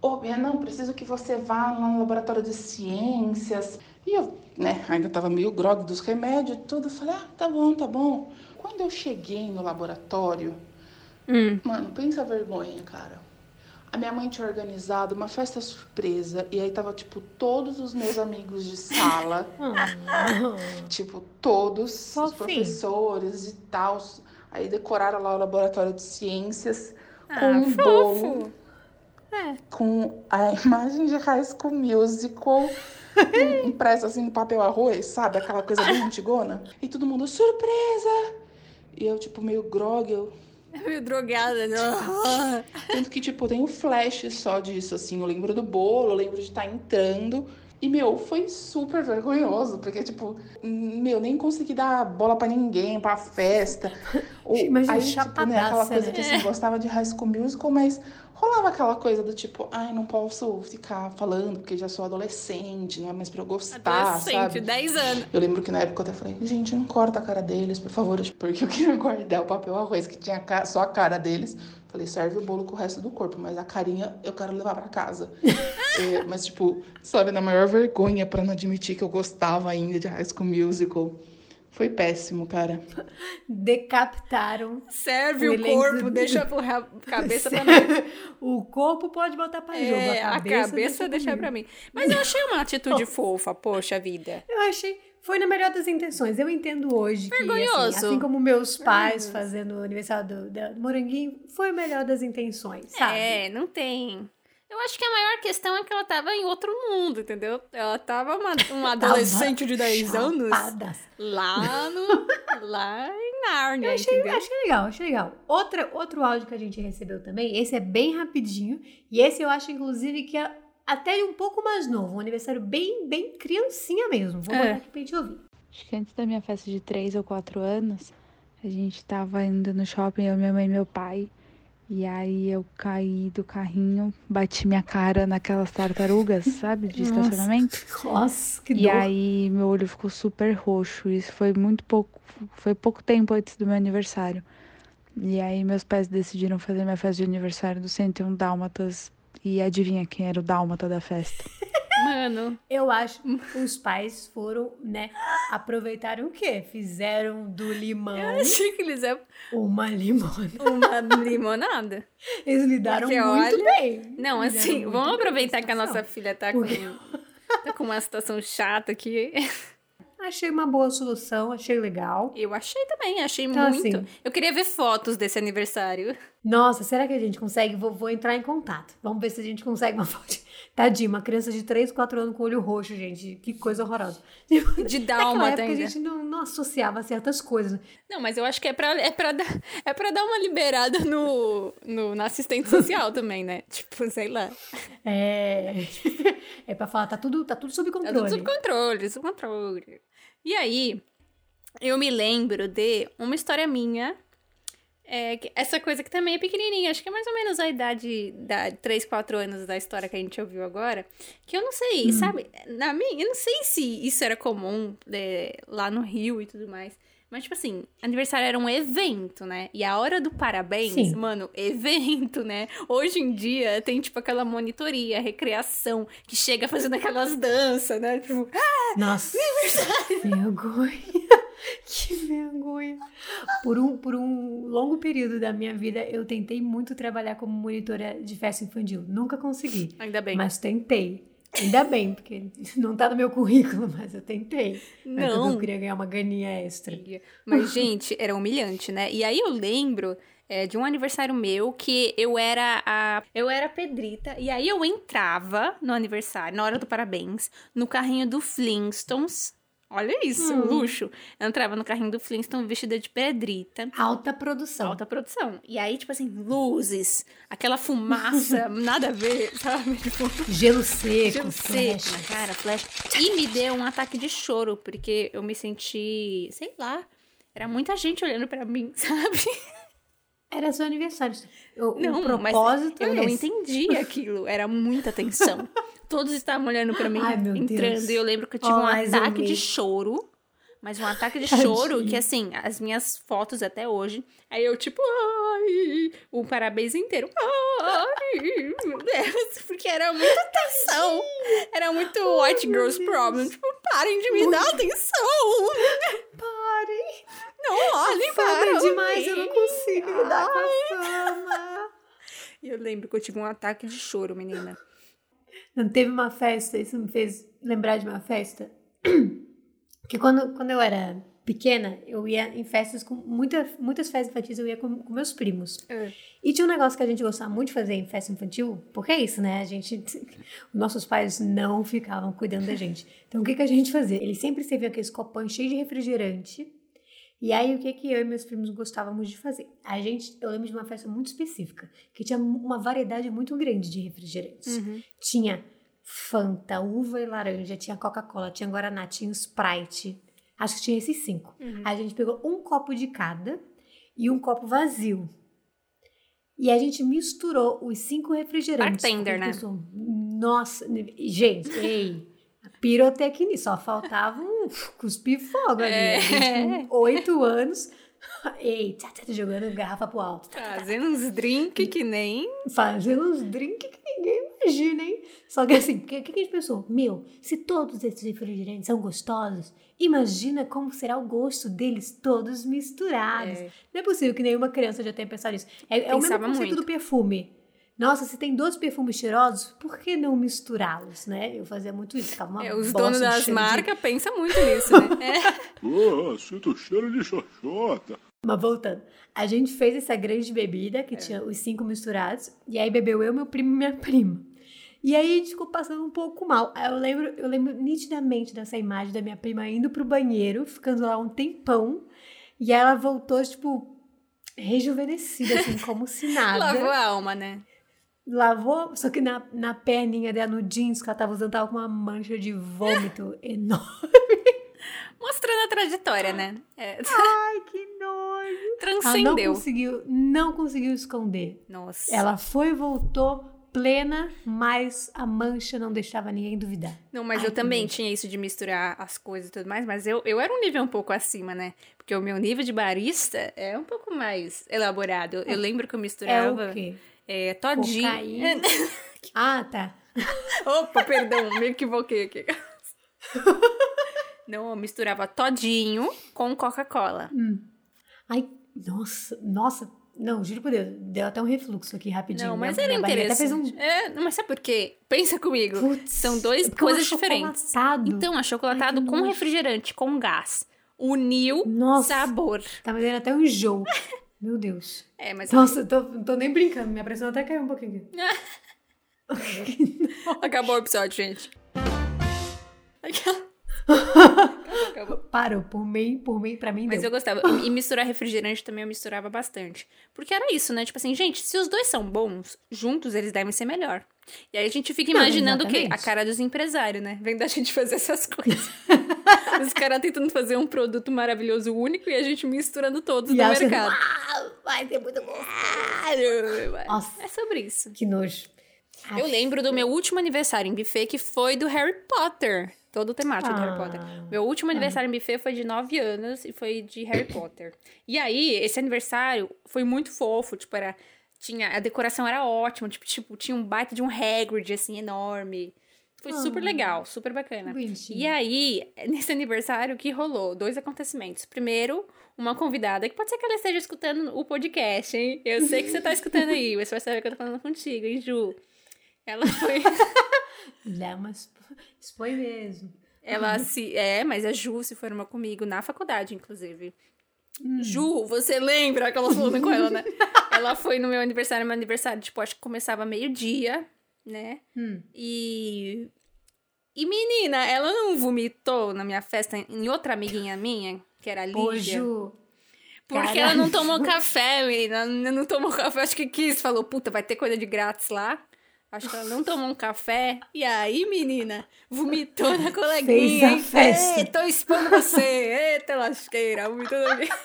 Ô, Bia, não, preciso que você vá lá no laboratório de ciências. E eu, né, ainda tava meio grog dos remédios e tudo. Falei, ah, tá bom, tá bom. Quando eu cheguei no laboratório, Hum. Mano, pensa a vergonha, cara. A minha mãe tinha organizado uma festa surpresa e aí tava, tipo, todos os meus amigos de sala, tipo, todos os Fofinho. professores e tal. Aí decoraram lá o laboratório de ciências com Ah, um fofo. bolo com a imagem de High School Musical im- impressa assim no papel arroz, sabe? Aquela coisa bem antigona. E todo mundo, surpresa! E eu, tipo, meio grog, eu, Meio drogada. né? Tanto que, tipo, tem um flash só disso, assim. Eu lembro do bolo, eu lembro de estar entrando. E, meu, foi super vergonhoso, porque, tipo, meu, nem consegui dar bola pra ninguém, pra festa. Ou, Imagina, aí, tipo, né, aquela coisa né? que, assim, gostava de High School Musical, mas rolava aquela coisa do tipo, ai, não posso ficar falando, porque já sou adolescente, não é mais pra eu gostar, Adolescente, sabe? 10 anos. Eu lembro que na época eu até falei, gente, não corta a cara deles, por favor, porque eu queria guardar o papel arroz que tinha só a cara deles. Falei, serve o bolo com o resto do corpo, mas a carinha eu quero levar pra casa. É, mas, tipo, sabe, na maior vergonha pra não admitir que eu gostava ainda de High School Musical. Foi péssimo, cara. Decapitaram. Serve O corpo, do- deixa a cabeça pra mim. o corpo pode botar pra jogo. É, a a cabeça, cabeça deixa comigo. pra mim. Mas eu achei uma atitude fofa, poxa vida. Eu achei. Foi na melhor das intenções. Eu entendo hoje que, assim, Vergonhoso. assim como meus pais fazendo o aniversário do, da- do Moranguinho, foi a melhor das intenções, sabe? É, não tem. Eu acho que a maior questão é que ela tava em outro mundo, entendeu? Ela tava uma, um adolescente de 10 anos Chapadas. lá no. lá em Nárnia, Eu achei, entendeu? achei legal, achei legal. Outra, outro áudio que a gente recebeu também, esse é bem rapidinho, e esse eu acho, inclusive, que é até um pouco mais novo, um aniversário bem, bem criancinha mesmo. Vou É. botar aqui pra gente ouvir. Acho que antes da minha festa de 3 ou 4 anos, A gente tava indo no shopping, eu, minha mãe e meu pai. E aí eu caí do carrinho, bati minha cara naquelas tartarugas, sabe, de Nossa. estacionamento. Nossa, que E dor. aí meu olho ficou super roxo. Isso foi muito pouco, foi pouco tempo antes do meu aniversário. E aí meus pais decidiram fazer minha festa de aniversário do 101 Dálmatas. E adivinha quem era o dálmata da festa? Mano, Eu acho que os pais foram, né, aproveitaram o quê? Fizeram do limão achei que eles é uma limona. uma limonada. Eles lidaram Porque, muito olha, bem. Não, assim, vamos aproveitar que a nossa filha tá Porque- com, tá com uma situação chata aqui. Achei uma boa solução, achei legal. Eu achei também, achei Então, muito. assim- Eu queria ver fotos desse aniversário. Nossa, será que a gente consegue? Vou, vou entrar em contato. Vamos ver se a gente consegue uma foto. Tadinha, uma criança de 3, 4 anos com olho roxo, gente. Que coisa horrorosa. De dálmata época a ainda. gente não, não associava certas coisas. Não, mas eu acho que é pra, é pra, dar, é pra dar uma liberada no, no, na assistente social também, né? Tipo, sei lá. É. É pra falar, tá tudo, tá tudo sob Tá controle. tudo sob controle, sob controle. E aí, eu me lembro de uma história minha. É, essa coisa que também é pequenininha, acho que é mais ou menos a idade da 3, 4 anos da história que a gente ouviu agora. Que eu não sei, sabe? Na minha, eu não sei se isso era comum é, lá no Rio e tudo mais. Mas, tipo assim, aniversário era um evento, né? E a hora do parabéns, Sim. mano, evento, né? Hoje em dia tem, tipo, aquela monitoria, recreação, que chega fazendo aquelas danças, né? Tipo, Nossa, que vergonha. Que vergonha. Por um, por um longo período da minha vida, eu tentei muito trabalhar como monitora de festa infantil. Nunca consegui, ainda bem. mas tentei. Ainda bem, porque não tá no meu currículo, mas eu tentei. Mas Não. Eu queria ganhar uma ganinha extra. Mas, gente, era humilhante, né? E aí eu lembro é, de um aniversário meu que eu era a. Eu era a Pedrita. E aí eu entrava no aniversário, na hora do parabéns, no carrinho do Flintstones. Olha isso, Hum. luxo. Eu entrava no carrinho do Flintstone vestida de Pedrita. Alta produção. Alta produção. E aí, tipo assim, luzes, aquela fumaça, nada a ver, sabe? Tipo, Gelo seco, Gelo flash. seco cara, flash. E me deu um ataque de choro, porque eu me senti, sei lá, era muita gente olhando pra mim, sabe? Era seu aniversário. O, Não, o propósito mas eu é não entendi aquilo, era muita tensão. Todos estavam olhando pra mim, Ai, entrando, Deus. e eu lembro que eu tive Oh, um ataque de choro. Mas um ataque de Tadinho. choro que, assim, as minhas fotos até hoje. Aí eu, tipo, ai, o parabéns inteiro. Ai, meu Deus, porque era muita tensão. Era muito White Girls Problem. Tipo, parem de me dar atenção. Parem. Não Fama para demais, eu não consigo lidar com a fama. E eu lembro que eu tive um ataque de choro, menina. Não teve uma festa, isso me fez lembrar de uma festa. Que quando, quando eu era pequena, eu ia em festas com muita, muitas festas infantis, eu ia com, com meus primos. É. E tinha um negócio que a gente gostava muito de fazer em festa infantil, porque é isso, né? A gente. Nossos pais não ficavam cuidando da gente. Então o que, que a gente fazia? Eles sempre serviam aqueles copões cheios de refrigerante. E aí, o que, que eu e meus primos gostávamos de fazer? A gente, eu lembro de uma festa muito específica, que tinha uma variedade muito grande de refrigerantes. Uhum. Tinha Fanta, uva e laranja, tinha Coca-Cola, tinha Guaraná, tinha Sprite. Acho que tinha esses cinco. Uhum. A gente pegou um copo de cada e um copo vazio. E a gente misturou os cinco refrigerantes. Bartender, né? Nossa, gente, ei, pirotecnia, só faltava um cuspir fogo ali. É. A gente com oito anos, ei, tá, tá, jogando garrafa pro alto. tá, tá, tá, Fazendo uns drinks que nem. fazendo uns drinks que ninguém imagina, hein? Só que assim, o que, que a gente pensou? Meu, se todos esses refrigerantes são gostosos, imagina como será o gosto deles todos misturados. É. Não é possível que nenhuma criança já tenha pensado nisso. É, é o mesmo conceito muito. do perfume. Nossa, se tem dois perfumes cheirosos, por que não misturá-los, né? Eu fazia muito isso. Ficava uma É, os donos das cheiro de- marcas pensam muito nisso, né? É. Oh, sinto cheiro de xoxota. Mas voltando, a gente fez essa grande bebida que tinha os cinco misturados, e aí bebeu eu, meu primo e minha prima. E aí a gente ficou passando um pouco mal. Eu lembro, eu lembro nitidamente dessa imagem da minha prima indo pro banheiro, ficando lá um tempão, e aí ela voltou, tipo, rejuvenescida, assim, como se nada. Lavou a alma, né? Lavou, só que na, na perninha dela, no jeans que ela tava usando, tava com uma mancha de vômito enorme. Mostrando a trajetória, né? É, Ai, que nojo. Ela não transcendeu. conseguiu, não conseguiu esconder. Nossa. Ela foi e voltou plena, mas a mancha não deixava ninguém duvidar. Não, mas Ai, eu também nojo. tinha isso de misturar as coisas e tudo mais, mas eu, eu era um nível um pouco acima, né? Porque o meu nível de barista é um pouco mais elaborado. Eu lembro que eu É misturava o quê? É, todinho. Cocaína. Ah, tá. Opa, perdão, me equivoquei aqui. Não, eu misturava todinho com Coca-Cola. Ai, nossa, nossa. Não, juro por Deus, deu até um refluxo aqui rapidinho. Não, mas Minha- era minha interessante. um... É, mas sabe por quê? Pensa comigo. Putz, São dois é é coisas diferentes. Então, achocolatado Ai, com nojo. refrigerante, com gás. Uniu Nossa. sabor. Tá me dando até um enjoo. Meu Deus. É, mas Nossa, eu tô, não tô nem brincando. Minha pressão até caiu um pouquinho. acabou o episódio, gente. Acabou. Parou. Por mim, por mim, pra mim Mas deu. eu gostava. E misturar refrigerante também eu misturava bastante. Porque era isso, né? Tipo assim, gente, se os dois são bons, juntos eles devem ser melhor. E aí a gente fica Não, imaginando o quê? A cara dos empresários, né? Vendo a gente fazer essas coisas. os caras tentando fazer um produto maravilhoso único e a gente misturando todos E no mercado. "Ah, vai ser muito bom. Nossa. É sobre isso. Que nojo. Eu lembro do meu último aniversário em buffet, que foi do Harry Potter. Todo temático do Harry Ah. Potter. Meu último aniversário em buffet foi de 9 anos e foi de Harry Potter. E aí, esse aniversário foi muito fofo, tipo, era... Tinha, a decoração era ótima, tipo, tipo, tinha um baita de um Hagrid, assim, enorme. Foi super legal, super bacana. Bonitinho. E aí, nesse aniversário, o que rolou? Dois acontecimentos. Primeiro, uma convidada, que pode ser que ela esteja escutando o podcast, hein? Eu sei que você tá escutando aí, mas você vai saber que eu tô falando contigo, hein, Ju? Ela foi... Uma expo- expõe mesmo. Ela se. É, mas a Ju se formou comigo na faculdade, inclusive. Hum. Ju, você lembra que ela falando com ela, né? ela foi no meu aniversário, meu aniversário, tipo, acho que começava meio-dia, né? Hum. E. E menina, ela não vomitou na minha festa em outra amiguinha minha, que era a Ô, Lígia. Ju. Porque Caralho. ela não tomou café, menina. Não tomou café, acho que quis. Falou, puta, vai ter coisa de grátis lá. Acho que ela não tomou um café. E aí, menina, vomitou na coleguinha. Fez a festa. Ei, tô expondo você. Eita lasqueira, vomitou na minha...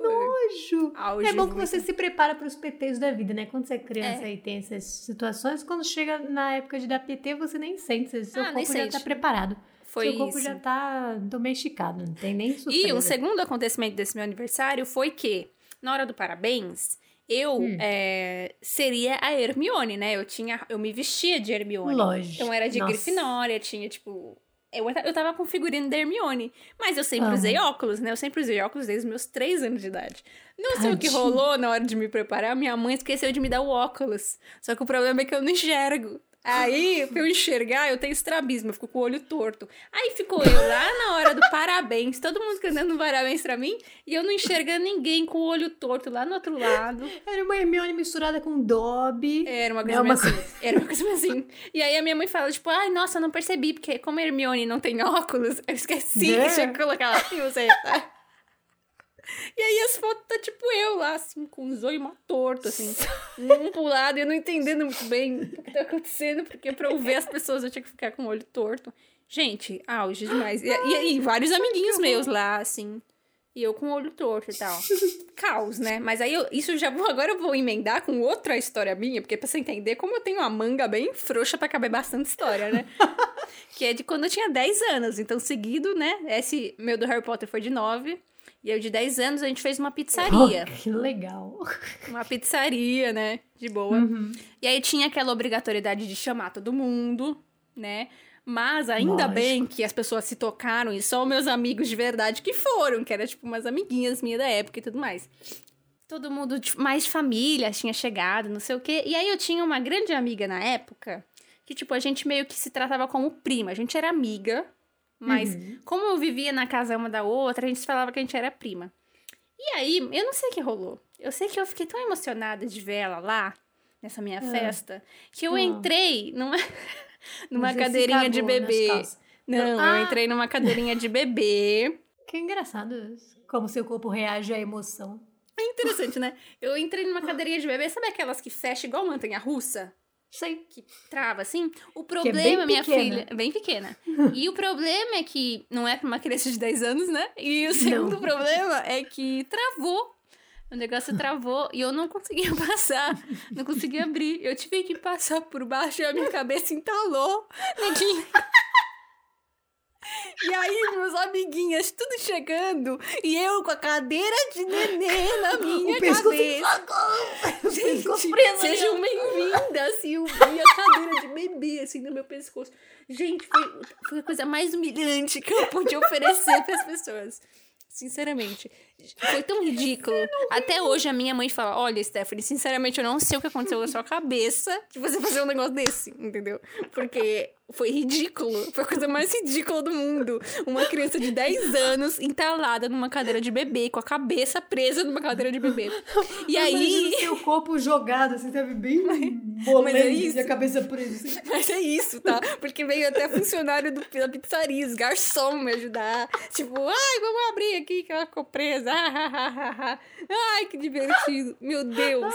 Nojo. Auge é bom que muito. você se prepara para os PTs da vida, né? Quando você é criança É. e tem essas situações, quando chega na época de dar PT, você nem sente. Seu Ah, nem corpo já sente. tá preparado. Foi Seu corpo isso. já tá domesticado, não tem nem surpresa. E um segundo acontecimento desse meu aniversário foi que, na hora do parabéns, eu Hum. é, seria a Hermione, né? Eu tinha, eu me vestia de Hermione. Lógico. Então era de Nossa. Grifinória, tinha, tipo. Eu, eu tava com figurino da Hermione. Mas eu sempre Amo. usei óculos, né? Eu sempre usei óculos desde os meus três anos de idade. Não sei o que rolou na hora de me preparar, minha mãe esqueceu de me dar o óculos. Só que o problema é que eu não enxergo. Aí, pra eu enxergar, eu tenho estrabismo, eu fico com o olho torto. Aí ficou eu lá na hora do parabéns, todo mundo cantando um parabéns pra mim, e eu não enxergando ninguém com o olho torto lá no outro lado. Era uma Hermione misturada com Dobby. Era uma É coisa uma assim. Era uma coisa assim. E aí a minha mãe fala, tipo, ai, nossa, eu não percebi, porque como a Hermione não tem óculos, eu esqueci Né? que tinha que colocar lá em você. E aí as fotos tá tipo eu lá, assim, com o zóio mó torto, assim, um pro lado, e eu não entendendo muito bem o que tá acontecendo, porque pra eu ver as pessoas eu tinha que ficar com o olho torto. Gente, auge demais. E, e, e vários amiguinhos meus lá, assim. E eu com o olho torto e tal. Caos, né? Mas aí eu, isso já vou. Agora eu vou emendar com outra história minha, porque pra você entender como eu tenho uma manga bem frouxa pra caber bastante história, né? que é de quando eu tinha 10 anos. Então, seguido, né? Esse meu do Harry Potter foi de 9. E eu de 10 anos a gente fez uma pizzaria. Oh, que legal. Uma pizzaria, né? De boa. E aí tinha aquela obrigatoriedade de chamar todo mundo, né? Mas ainda Lógico. bem que as pessoas se tocaram e só meus amigos de verdade que foram, que era tipo umas amiguinhas minhas da época e tudo mais. Todo mundo tipo, mais de família tinha chegado, não sei o quê. E aí eu tinha uma grande amiga na época que, tipo, a gente meio que se tratava como prima. A gente era amiga, mas como eu vivia na casa uma da outra, a gente falava que a gente era prima. E aí, eu não sei o que rolou. Eu sei que eu fiquei tão emocionada de ver ela lá, nessa minha festa, que eu Ah. entrei numa, numa cadeirinha de nas bebê. Não, Ah. eu entrei numa cadeirinha de bebê. Que engraçado isso. Como seu corpo reage à emoção. É interessante, né? Eu entrei numa cadeirinha de bebê, sabe aquelas que fecham igual montanha russa? Sei. que trava assim. O é problema, bem minha pequena. filha, é bem pequena. e o problema é que não é pra uma criança de 10 anos, né? E o segundo Não. problema é que travou. O negócio travou e eu não conseguia passar. Não conseguia abrir. Eu tive que passar por baixo e a minha cabeça entalou naquele. E aí, meus amiguinhas, tudo chegando. E eu com a cadeira de nenê na minha o cabeça. Pescoço preso. Sejam bem-vindas, e eu vi a cadeira de bebê, assim, no meu pescoço. Gente, foi, foi a coisa mais humilhante que eu pude oferecer para as pessoas. Sinceramente. Foi tão ridículo. Até hoje a minha mãe fala: Olha, Stephanie, sinceramente eu não sei o que aconteceu na sua cabeça de você fazer um negócio desse, entendeu? Porque foi ridículo. Foi a coisa mais ridícula do mundo. Uma criança de 10 anos entalada numa cadeira de bebê, com a cabeça presa numa cadeira de bebê. E aí. Imagina o seu corpo jogado, assim, sabe? Bem bolando é isso. e a cabeça presa. Assim. Mas é isso, tá? Porque veio até funcionário do, da pizzaria, os garçom me ajudar. Tipo, ai, vamos abrir aqui que ela ficou presa. Ai, que divertido. Meu Deus.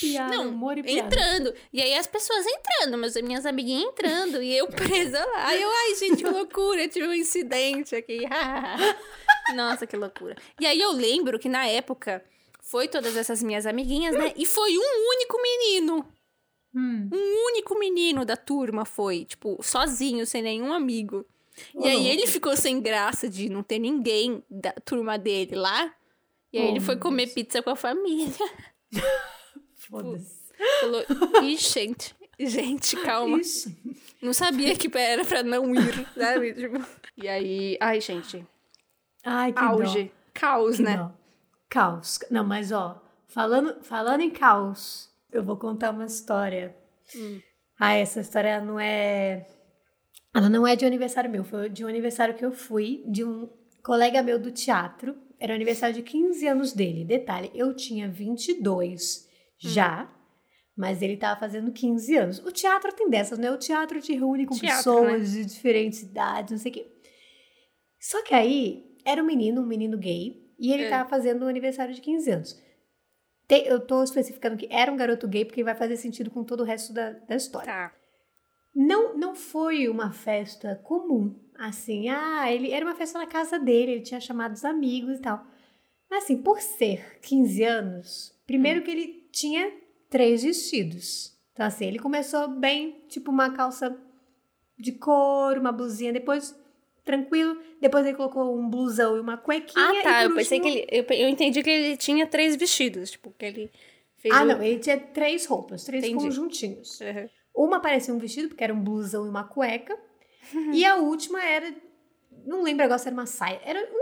Piada, Não, humor e piada. entrando. E aí as pessoas entrando, meus, minhas amiguinhas entrando. E eu presa lá. Aí eu, ai, gente, que loucura. Tive um incidente aqui. Nossa, que loucura. E aí eu lembro que na época foi todas essas minhas amiguinhas, né? E foi um único menino. Hum. Um único menino da turma foi, tipo, sozinho, sem nenhum amigo. E aí ele ficou sem graça de não ter ninguém da turma dele lá. E aí Oh, ele foi comer Deus. pizza com a família. Foda-se. Falou, ih, gente, gente, calma. Isso. Não sabia que era pra não ir, sabe? Tipo, e aí, ai, gente, Ai, que auge, dó. caos, Que né? dó. Caos. Não, mas ó, falando, falando em caos, eu vou contar uma história. Hum. Ah, essa história não é. Ela não é de um aniversário meu, foi de um aniversário que eu fui de um colega meu do teatro. Era o aniversário de 15 anos dele. Detalhe, eu tinha 22 já, mas ele tava fazendo 15 anos. O teatro tem dessas, né? O teatro te reúne com Teatro, pessoas de diferentes idades, não sei o quê. Só que aí era um menino, um menino gay, e ele É. tava fazendo um aniversário de 15 anos. Tem- eu tô especificando que era um garoto gay porque vai fazer sentido com todo o resto da, da história. Tá. Não, não foi uma festa comum, assim, ah, ele era uma festa na casa dele, ele tinha chamado os amigos e tal. Mas assim, por ser 15 anos, primeiro que ele tinha três vestidos. Então assim, ele começou bem, tipo uma calça de couro, uma blusinha, depois tranquilo, depois ele colocou um blusão e uma cuequinha Ah, tá. Eu pensei que ele. Eu, eu entendi que ele tinha três vestidos. Tipo, que ele fez. Ah, o- não, ele tinha três roupas, três Entendi. conjuntinhos. Uhum. Uma parecia um vestido, porque era um blusão e uma cueca. e a última era. Não lembro agora se era uma saia. Era um,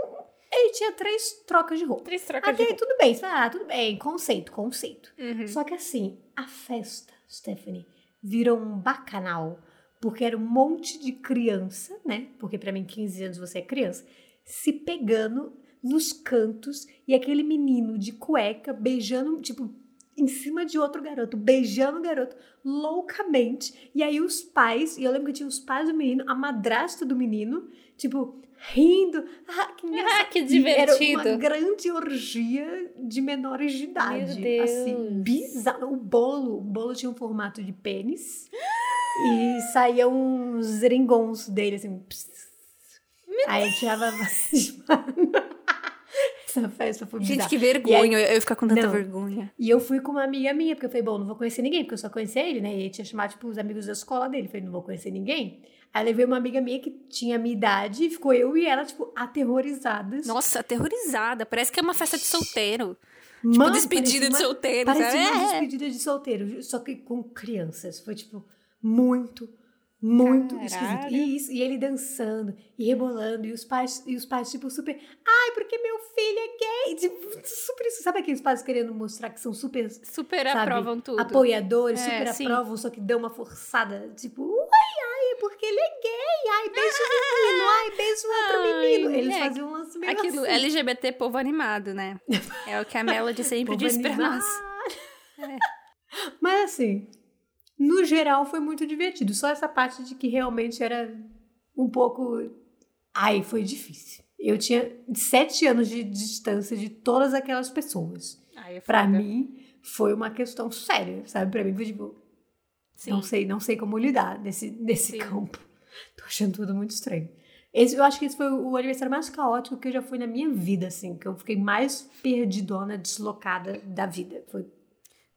ele tinha três trocas de roupa. Três trocas Até de aí tudo bem. Você fala, Ah, tudo bem. Conceito, conceito. Uhum. Só que assim, a festa, Stephanie, virou um bacanal. Porque era um monte de criança, né? Porque pra mim, 15 anos você é criança. Se pegando nos cantos e aquele menino de cueca beijando, tipo, em cima de outro garoto, beijando o garoto loucamente. E aí os pais, e eu lembro que tinha os pais do menino, a madrasta do menino, tipo, rindo. Ah, que. Ah, que E Era divertido. uma grande orgia de menores de idade. Deus. Assim, bizarro. O bolo, o bolo tinha um formato de pênis. e saíam uns zeringons dele, assim. pss. Aí tirava Essa festa foi bizarra. Gente, que vergonha. Eu ia ficar com tanta Não. vergonha. E eu fui com uma amiga minha, porque eu falei, bom, não vou conhecer ninguém, porque eu só conhecia ele, né? E ele tinha chamado, tipo, os amigos da escola dele. Eu falei, não vou conhecer ninguém. Aí levei uma amiga minha que tinha a minha idade, e ficou eu e ela, tipo, aterrorizadas. Nossa, aterrorizada. Parece que é uma festa de solteiro. Mano, despedida parecia de uma- solteiro, Parecia sabe? uma É. despedida de solteiro, só que com crianças. Foi, tipo, muito, muito esquisito. E, isso, e ele dançando, e rebolando, e os pais, e os pais tipo, super... Ai, porque meu filho é gay! Tipo, super. Sabe aqueles pais querendo mostrar que são super... Super Sabe, aprovam tudo. Apoiadores, É, super sim. aprovam, só que dão uma forçada. Tipo, ui, ai, é porque ele é gay. Ai, beijo o menino. Ai, beijo outro Ai, menino. Eles é, faziam um lance meio Aquilo, assim. LGBT povo animado, né? É o que a Melody sempre diz pra nós. Mas assim, no geral foi muito divertido. Só essa parte de que realmente era um pouco. Ai, foi difícil. Eu tinha sete anos de distância de todas aquelas pessoas. É Pra foda. mim, foi uma questão séria, sabe? Pra mim foi tipo. Não sei, não sei como lidar nesse, nesse Sim. campo. Tô achando tudo muito estranho. Esse, eu acho que esse foi o aniversário mais caótico que eu já fui na minha vida, assim. Que eu fiquei mais perdidona, deslocada da vida. Foi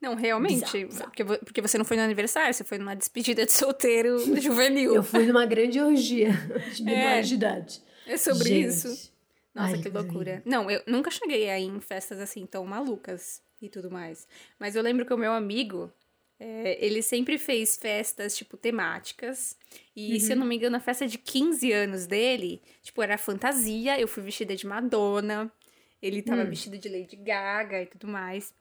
Não, realmente. Bizarro, bizarro. Porque, porque você não foi no aniversário, você foi numa despedida de solteiro juvenil. Eu fui numa grande orgia de É. menores de idade. É sobre Gente. isso. Nossa, Ai, que loucura. Não, eu nunca cheguei aí em festas assim tão malucas e tudo mais. Mas eu lembro que o meu amigo, é, ele sempre fez festas, tipo, temáticas. E, se eu não me engano, a festa de 15 anos dele, tipo, era fantasia. Eu fui vestida de Madonna. Ele tava vestido de Lady Gaga e tudo mais.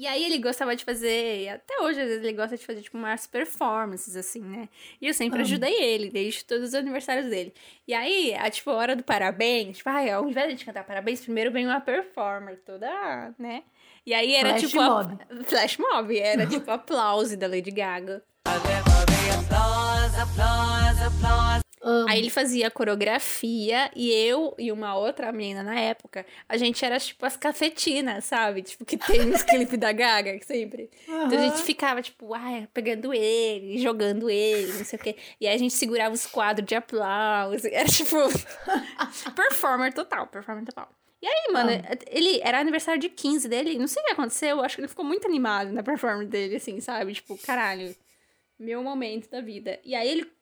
E aí ele gostava de fazer, e até hoje às vezes ele gosta de fazer tipo umas performances assim, né? E eu sempre Amo. ajudei ele, desde todos os aniversários dele. E aí, a, tipo, a hora do parabéns, tipo, ai, ao invés de a gente cantar parabéns, primeiro vem uma performer toda, né? E aí era Flash tipo a- mob. flash mob, era tipo aplauso da Lady Gaga. Amo. Aí ele fazia a coreografia e eu e uma outra menina na época, a gente era tipo as cafetinas, sabe? Tipo, que tem nos clipes da Gaga sempre. Então a gente ficava, tipo, ai, pegando ele, jogando ele, não sei o quê. E aí a gente segurava os quadros de aplauso. Era tipo. performer total, performer total. E aí, mano, ele era aniversário de 15 dele, não sei o que aconteceu, eu acho que ele ficou muito animado na performance dele, assim, sabe? Tipo, caralho, meu momento da vida. E aí ele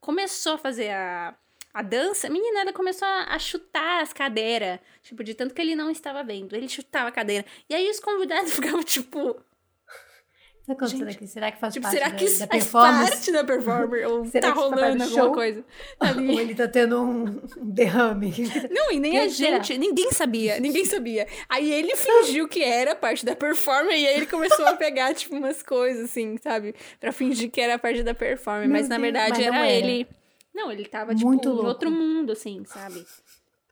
começou a fazer a, a dança, menina, ele começou a, a chutar as cadeiras, tipo, de tanto que ele não estava vendo. Ele chutava a cadeira. E aí os convidados ficavam, tipo, Tá acontecendo Gente, aqui? Será que faz tipo, parte será da, que da faz performance? parte da performance? Ou Será tá que parte rolando do alguma coisa Ou ali? ele tá tendo um derrame? Não, e nem Quem a será? gente, ninguém sabia, ninguém sabia. Aí ele fingiu que era parte da performance e aí ele começou a pegar, tipo, umas coisas, assim, sabe? Pra fingir que era parte da performance, Meu mas na verdade mas era, era. ele. Não, ele tava, tipo, Muito em louco. outro mundo, assim, sabe?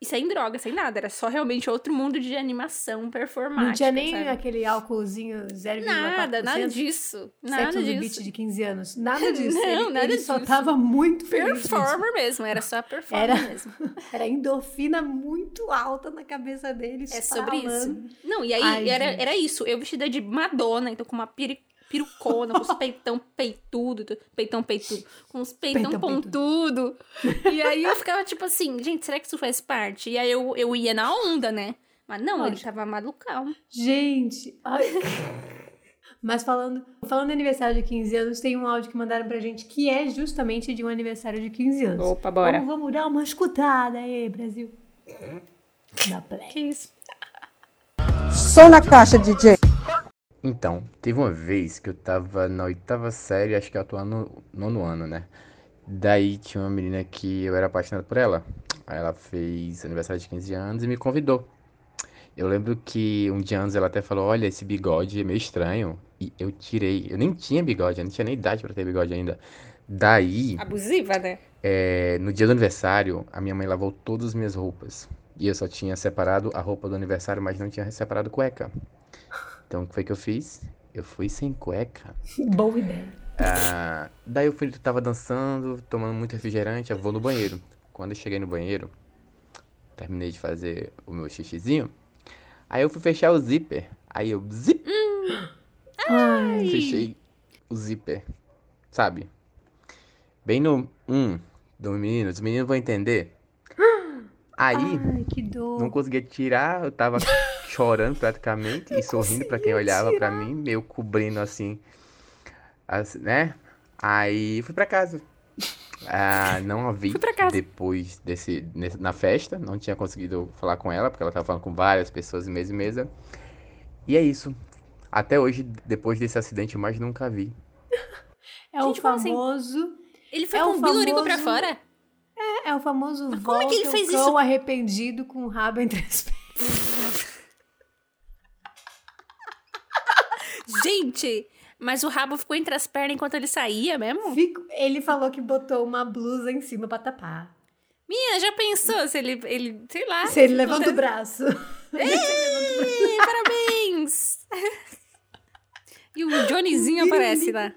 E sem droga, sem nada. Era só realmente outro mundo de animação performática. Não tinha nem sabe? aquele álcoolzinho 0,4%? Nada, nada disso. Nada do disso. beat de 15 anos. Nada disso. Não, ele, nada ele só disso. tava muito feliz. Performer mesmo, era só performer Era- mesmo. Era endorfina muito alta na cabeça dele. É sobre isso. Não, e aí Ai, era, gente. era isso. Eu vestida de Madonna, então com uma piri, perucona, com os peitão peitudo, tu- peitão peitudo, com os peitão, Peitão pontudo. E aí eu ficava tipo assim, gente, será que isso faz parte? E aí eu, eu ia na onda, né? Mas não, ele Lógico. tava malucão. Gente. ai. Mas falando, falando de aniversário de 15 anos, tem um áudio que mandaram pra gente que é justamente de um aniversário de 15 anos. Opa, Vamos, vamos dar uma escutada aí, Brasil. Da play. Que isso? Som na caixa, DJ. Então, teve uma vez que eu tava na oitava série, acho que eu tô no nono ano, né? Daí tinha uma menina que eu era apaixonado por ela. Aí ela fez aniversário de 15 anos e me convidou. Eu lembro que um dia antes ela até falou: Olha, esse bigode é meio estranho. E eu tirei. Eu nem tinha bigode, eu não tinha nem idade pra ter bigode ainda. Daí, Abusiva, né? é, no dia do aniversário, a minha mãe lavou todas as minhas roupas. E eu só tinha separado a roupa do aniversário, mas não tinha separado cueca. Então, o que foi que eu fiz? Eu fui sem cueca. Boa ideia. Ah, daí eu fui, tava dançando, tomando muito refrigerante, eu vou no banheiro. Quando eu cheguei no banheiro, terminei de fazer o meu xixizinho. Aí eu fui fechar o zíper. Aí eu zip, Ai, fechei o zíper. Sabe? Bem no um do menino, os meninos vão entender. Aí, ai, que dor. não conseguia tirar, eu tava chorando praticamente e sorrindo pra quem olhava pra mim, meio cobrindo assim, assim, né? Aí fui pra casa. Ah, não a vi Fui pra casa. depois desse nesse- na festa, não tinha conseguido falar com ela porque ela tava falando com várias pessoas em mesa em mesa. E é isso. Até hoje, depois desse acidente, eu mais nunca vi. É o Gente, como assim? famoso. Ele foi É com o o bilurico pra famoso- fora? É, é o famoso Mas como é que ele volta o fez cão isso? arrependido com o rabo entre as pernas. Gente, mas o rabo ficou entre as pernas enquanto ele saía mesmo? Fico- Ele falou que botou uma blusa em cima pra tapar. Minha, já pensou se ele, ele sei lá. Se ele levanta o braço. Ih, parabéns! E o Johnnyzinho aparece lá.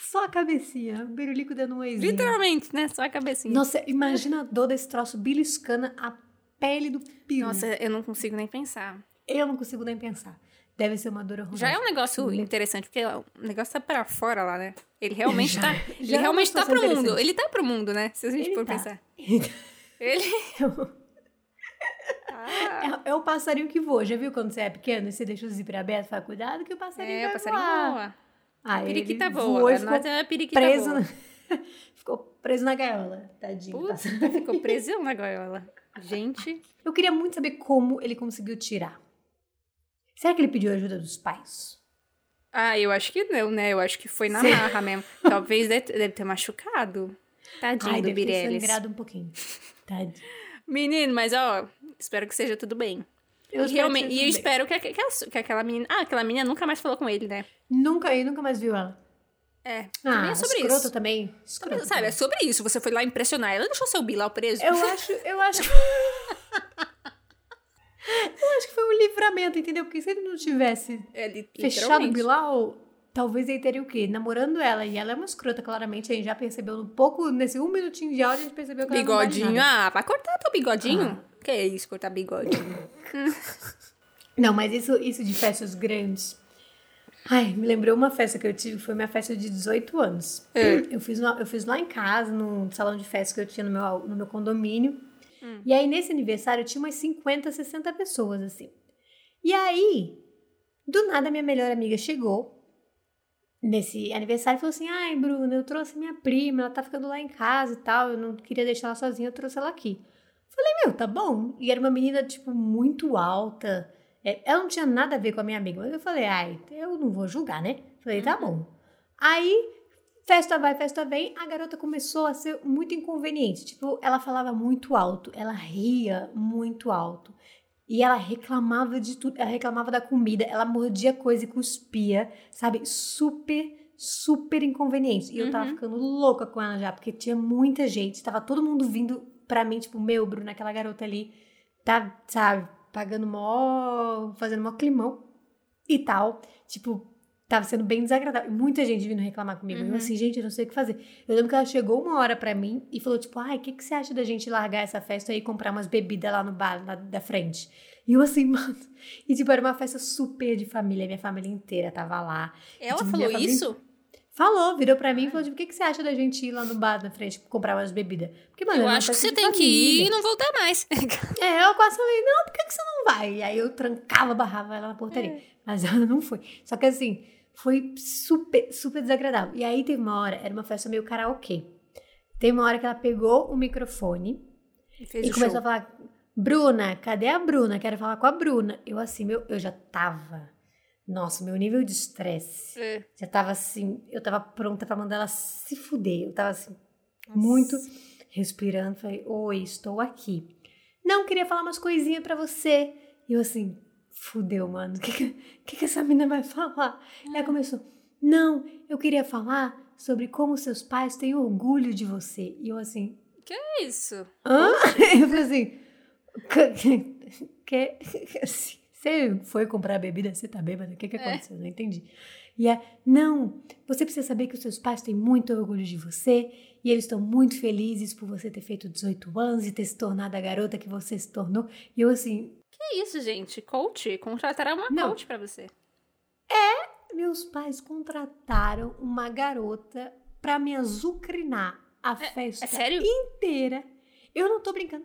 Só a cabecinha. O Birulico dando um oizinho. Literalmente, né? Só a cabecinha. Nossa, imagina a dor desse troço beliscando a pele do peru. Nossa, eu não consigo nem pensar. Eu não consigo nem pensar. Deve ser uma dor horrorosa. Já é um negócio interessante, porque o negócio tá pra fora lá, né? Ele realmente Já- tá. já Ele é realmente tá pro mundo. Ele tá pro mundo, né? Se a gente Ele for tá. pensar. Ele. É, é o passarinho que voa. Já viu quando você é pequeno e você deixa o zíper aberto? Fala, cuidado que o passarinho É, o vai passarinho voar. voa. Aí Periquita ele voa. voou A é a periquita preso voa. na... ficou preso na gaiola. Tadinho. Puta, passarinho. ficou preso na gaiola. Gente. Eu queria muito saber como ele conseguiu tirar. Será que ele pediu ajuda dos pais? Ah, eu acho que não, né? Eu acho que foi na Sim. marra mesmo. Talvez deve, ter machucado. Tadinho Ai, do deve ter Birelles. sangrado um pouquinho. Tadinho. Menino, mas ó, espero que seja tudo bem. Eu e realmente, que e eu tudo espero que, que, que aquela menina. Ah, aquela menina nunca mais falou com ele, né? Nunca, ele nunca mais viu ela. É. Ah, é sobre escroto isso. também. Escroto Sabe, é também. sobre isso. Você foi lá impressionar ela, deixou seu Bilal preso. Eu acho, eu acho. eu acho que foi um livramento, entendeu? Porque se ele não tivesse É, li- fechado o. Bilal, talvez ele teria o quê? Namorando ela. E ela é uma escrota, claramente. A gente já percebeu um pouco, nesse um minutinho de áudio, a gente percebeu que ela Bigodinho. nada. Ah, vai cortar teu bigodinho? Que é isso, cortar bigodinho? Não, mas isso, isso de festas grandes. Ai, me lembrou uma festa que eu tive, foi minha festa de 18 anos. Eu, fiz lá, eu fiz lá em casa, num salão de festa que eu tinha no meu, no meu condomínio. E aí, nesse aniversário, tinha umas 50, 60 pessoas, assim. E aí, do nada, minha melhor amiga chegou nesse aniversário e falou assim: Ai, Bruna, eu trouxe minha prima, ela tá ficando lá em casa e tal, eu não queria deixar ela sozinha, eu trouxe ela aqui. Falei, meu, tá bom. E era uma menina, tipo, muito alta. É, ela não tinha nada a ver com a minha amiga. Mas eu falei, ai, eu não vou julgar, né? Falei, tá bom. Aí, festa vai, festa vem. A garota começou a ser muito inconveniente. Tipo, ela falava muito alto. Ela ria muito alto. E ela reclamava de tudo. Ela reclamava da comida. Ela mordia coisa e cuspia. Sabe? Super, super inconveniente. E eu tava ficando louca com ela já. Porque tinha muita gente. Tava todo mundo vindo pra mim. Tipo, meu, Bruno, aquela garota ali. Tá, sabe? Pagando mó... Fazendo mó climão. E tal. Tipo, tava sendo bem desagradável. Muita gente vindo reclamar comigo. E Eu assim, gente, eu não sei o que fazer. Eu lembro que ela chegou uma hora pra mim e falou, tipo, ai, o que, que você acha da gente largar essa festa e comprar umas bebidas lá no bar lá da frente? E eu assim, mano. E tipo, era uma festa super de família. Minha família inteira tava lá. Ela Tipo, falou isso? Falou, virou pra mim e falou, tipo, o que, que você acha da gente ir lá no bar na frente comprar umas bebidas? Porque, mano, Eu acho que você tem que família. ir e não voltar mais. É, eu quase falei, não, por que, que você não vai? E aí eu trancava, barrava ela na portaria. Mas ela não foi. Só que assim, foi super, super desagradável. E aí teve uma hora, era uma festa meio karaokê. Teve uma hora que ela pegou o microfone e o começou show. a falar, Bruna, cadê a Bruna? Quero falar com a Bruna. Eu assim, meu, eu já tava. Nossa, meu nível de estresse. É. Já tava assim, eu tava pronta pra mandar ela se fuder. Eu tava assim, muito respirando. Falei, oi, estou aqui. Não, queria falar umas coisinhas pra você. E eu assim, fudeu, mano. O que, que, que essa menina vai falar? Ela começou, não, eu queria falar sobre como seus pais têm orgulho de você. E eu assim, Que é isso? hã? Eu falei assim, que, assim, você foi comprar bebida, você tá bêbada? O que que aconteceu? Não entendi. E é, não, você precisa saber que os seus pais têm muito orgulho de você e eles estão muito felizes por você ter feito 18 anos e ter se tornado a garota que você se tornou. E eu assim, Que isso, gente? Coach? Contrataram uma Não. coach pra você. meus pais contrataram uma garota pra me azucrinar a festa é sério? inteira. Eu não tô brincando.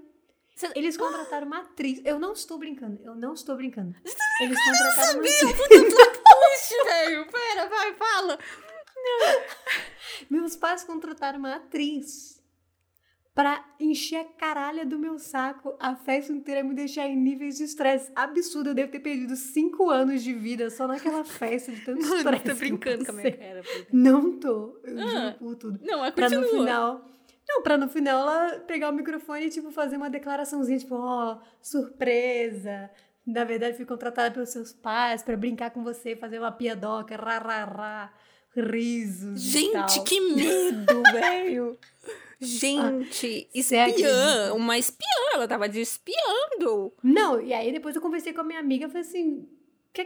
Você- Eles contrataram uma atriz. Eu não estou brincando. Eu não estou brincando. Eles Eu contrataram uma sabia, atriz. puta plot velho. Pera, vai, fala. Meus pais contrataram uma atriz pra encher a caralha do meu saco a festa inteira e me deixar em níveis de estresse absurdo. Eu devo ter perdido cinco anos de vida só naquela festa de tanto Mano, estresse. tá que eu brincando com a minha cara. Não tô. Eu Ah. juro por tudo. Não, é Pra no final. Não, pra no final ela pegar o microfone e, tipo, fazer uma declaraçãozinha, tipo, ó, surpresa. Na verdade, fui contratada pelos seus pais pra brincar com você, fazer uma piadoca, rarará, risos. e Gente, tal. que medo, velho. Gente, Você espiã. Uma espiã. Ela tava de espiando. Não, e aí depois eu conversei com a minha amiga e falei assim. Que...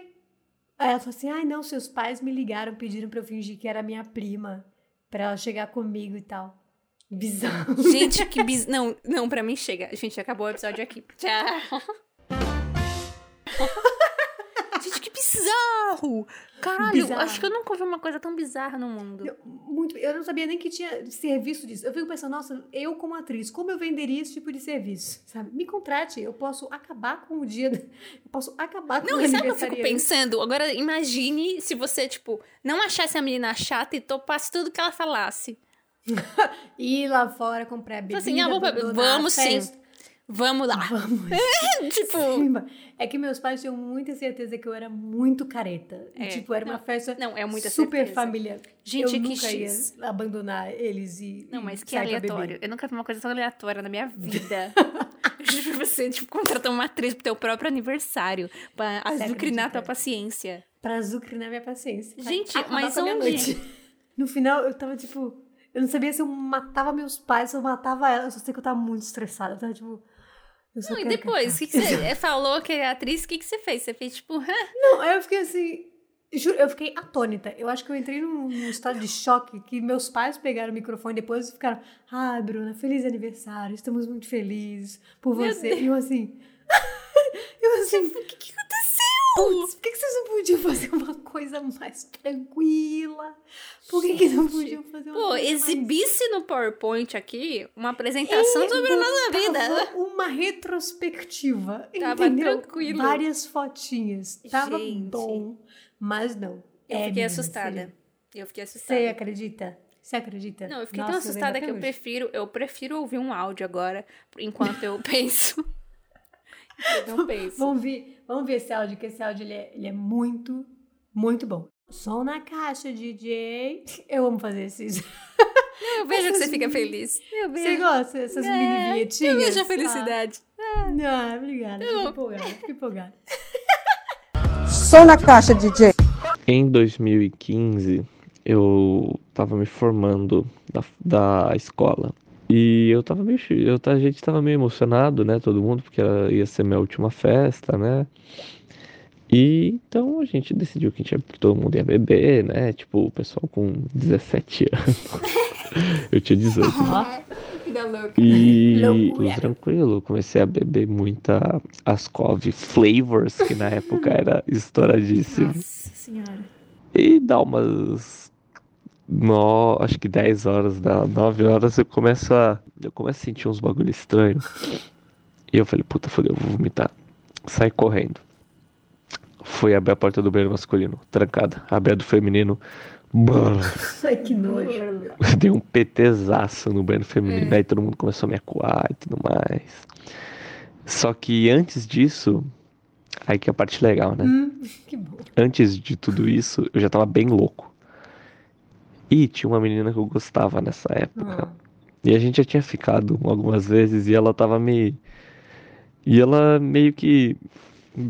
Aí ela falou assim: ai, não, seus pais me ligaram, pediram pra eu fingir que era minha prima, pra ela chegar comigo e tal. Bizarro. Gente, que bis... Não, não, pra mim chega. Gente, acabou o episódio aqui. Tchau. Gente, que bizarro! Caralho, Bizarro. acho que eu nunca ouvi uma coisa tão bizarra no mundo. Eu, muito, eu não sabia nem que tinha serviço disso. Eu fico pensando, nossa, eu como atriz, como eu venderia esse tipo de serviço? Sabe? Me contrate, eu posso acabar com o dia. Eu posso acabar com Não, o e sabe o que eu fico pensando? Agora, imagine se você, tipo, não achasse a menina chata e topasse tudo que ela falasse. Ir lá fora comprar bebida. assim, ah, vamos, abandonar vamos sim. festa. Vamos lá. Vamos. tipo, Sim, É que meus pais tinham muita certeza que eu era muito careta. É. tipo, era uma Não, festa não, é muita super certeza. familiar. Gente, eu que nunca ia X. abandonar eles e Não, mas que aleatório. Eu nunca vi uma coisa tão aleatória na minha vida. você, tipo, contratar uma atriz pro teu próprio aniversário pra azucrinar tua paciência. Pra azucrinar minha paciência. Pra Gente, mas onde? No final, eu tava, tipo... Eu não sabia se eu matava meus pais, se eu matava ela. Eu só sei que eu tava muito estressada. Eu tava, tipo... Não, e depois, o que, que você falou que é atriz? O que, que você fez? Você fez, tipo, Não, eu fiquei assim. Juro, eu fiquei atônita. Eu acho que eu entrei num, num estado de choque que meus pais pegaram o microfone depois e ficaram. Ah, Bruna, feliz aniversário, estamos muito felizes por Meu você. E eu assim. eu assim. O que, que aconteceu? Putz, por que, que vocês não podiam fazer uma coisa mais tranquila? Por que, que não podiam fazer uma pô, coisa mais exibisse no PowerPoint aqui uma apresentação sobre a nossa vida. Uma retrospectiva. Tava entendeu? tranquilo. Várias fotinhas. Tava Gente. bom, mas não. Eu É, fiquei assustada. Eu fiquei assustada. Você acredita? Você acredita? Não, eu fiquei Nossa, tão assustada que eu hoje. prefiro, eu prefiro ouvir um áudio agora, enquanto eu penso. Eu não penso. Vamos ver, vamos ver esse áudio, que esse áudio ele é, ele é muito, muito bom. Som na caixa, DJ. Eu amo fazer esses. Eu vejo que você Essas fica feliz. Eu Você vejo. gosta dessas É, mini vinhetinhas? Eu vejo a Ah, felicidade. Não, obrigada. Fico empolgada, fico empolgada. Som na caixa, DJ. Em 2015, eu tava me formando da, da escola. E eu tava meio. Eu, a gente tava meio emocionado, né? Todo mundo, porque era- ia ser minha última festa, né? E então a gente decidiu que a gente ia- todo mundo ia beber, né? Tipo, o pessoal com 17 anos. eu tinha 18. né? E Loucura. tranquilo, comecei a beber muita Ascov Flavors, que na época era estouradíssimo. Nossa senhora. E dá umas. No, acho que 10 horas, dá 9 horas, eu começo a. Eu começo a sentir uns bagulho estranho. E eu falei, puta, fodeu, eu vou vomitar. Saí correndo. Fui abrir a porta do banheiro masculino, trancada. Abri a do feminino. Brrr. Ai, que nojo. Dei um PTzaço no banheiro feminino. Aí todo mundo começou a me acuar e tudo mais. Só que antes disso. Aí que é a parte legal, né? Hum, que bom. Antes de tudo isso, eu já tava bem louco. E tinha uma menina que eu gostava nessa época. Ah. E a gente já tinha ficado algumas vezes e ela tava me. E ela meio que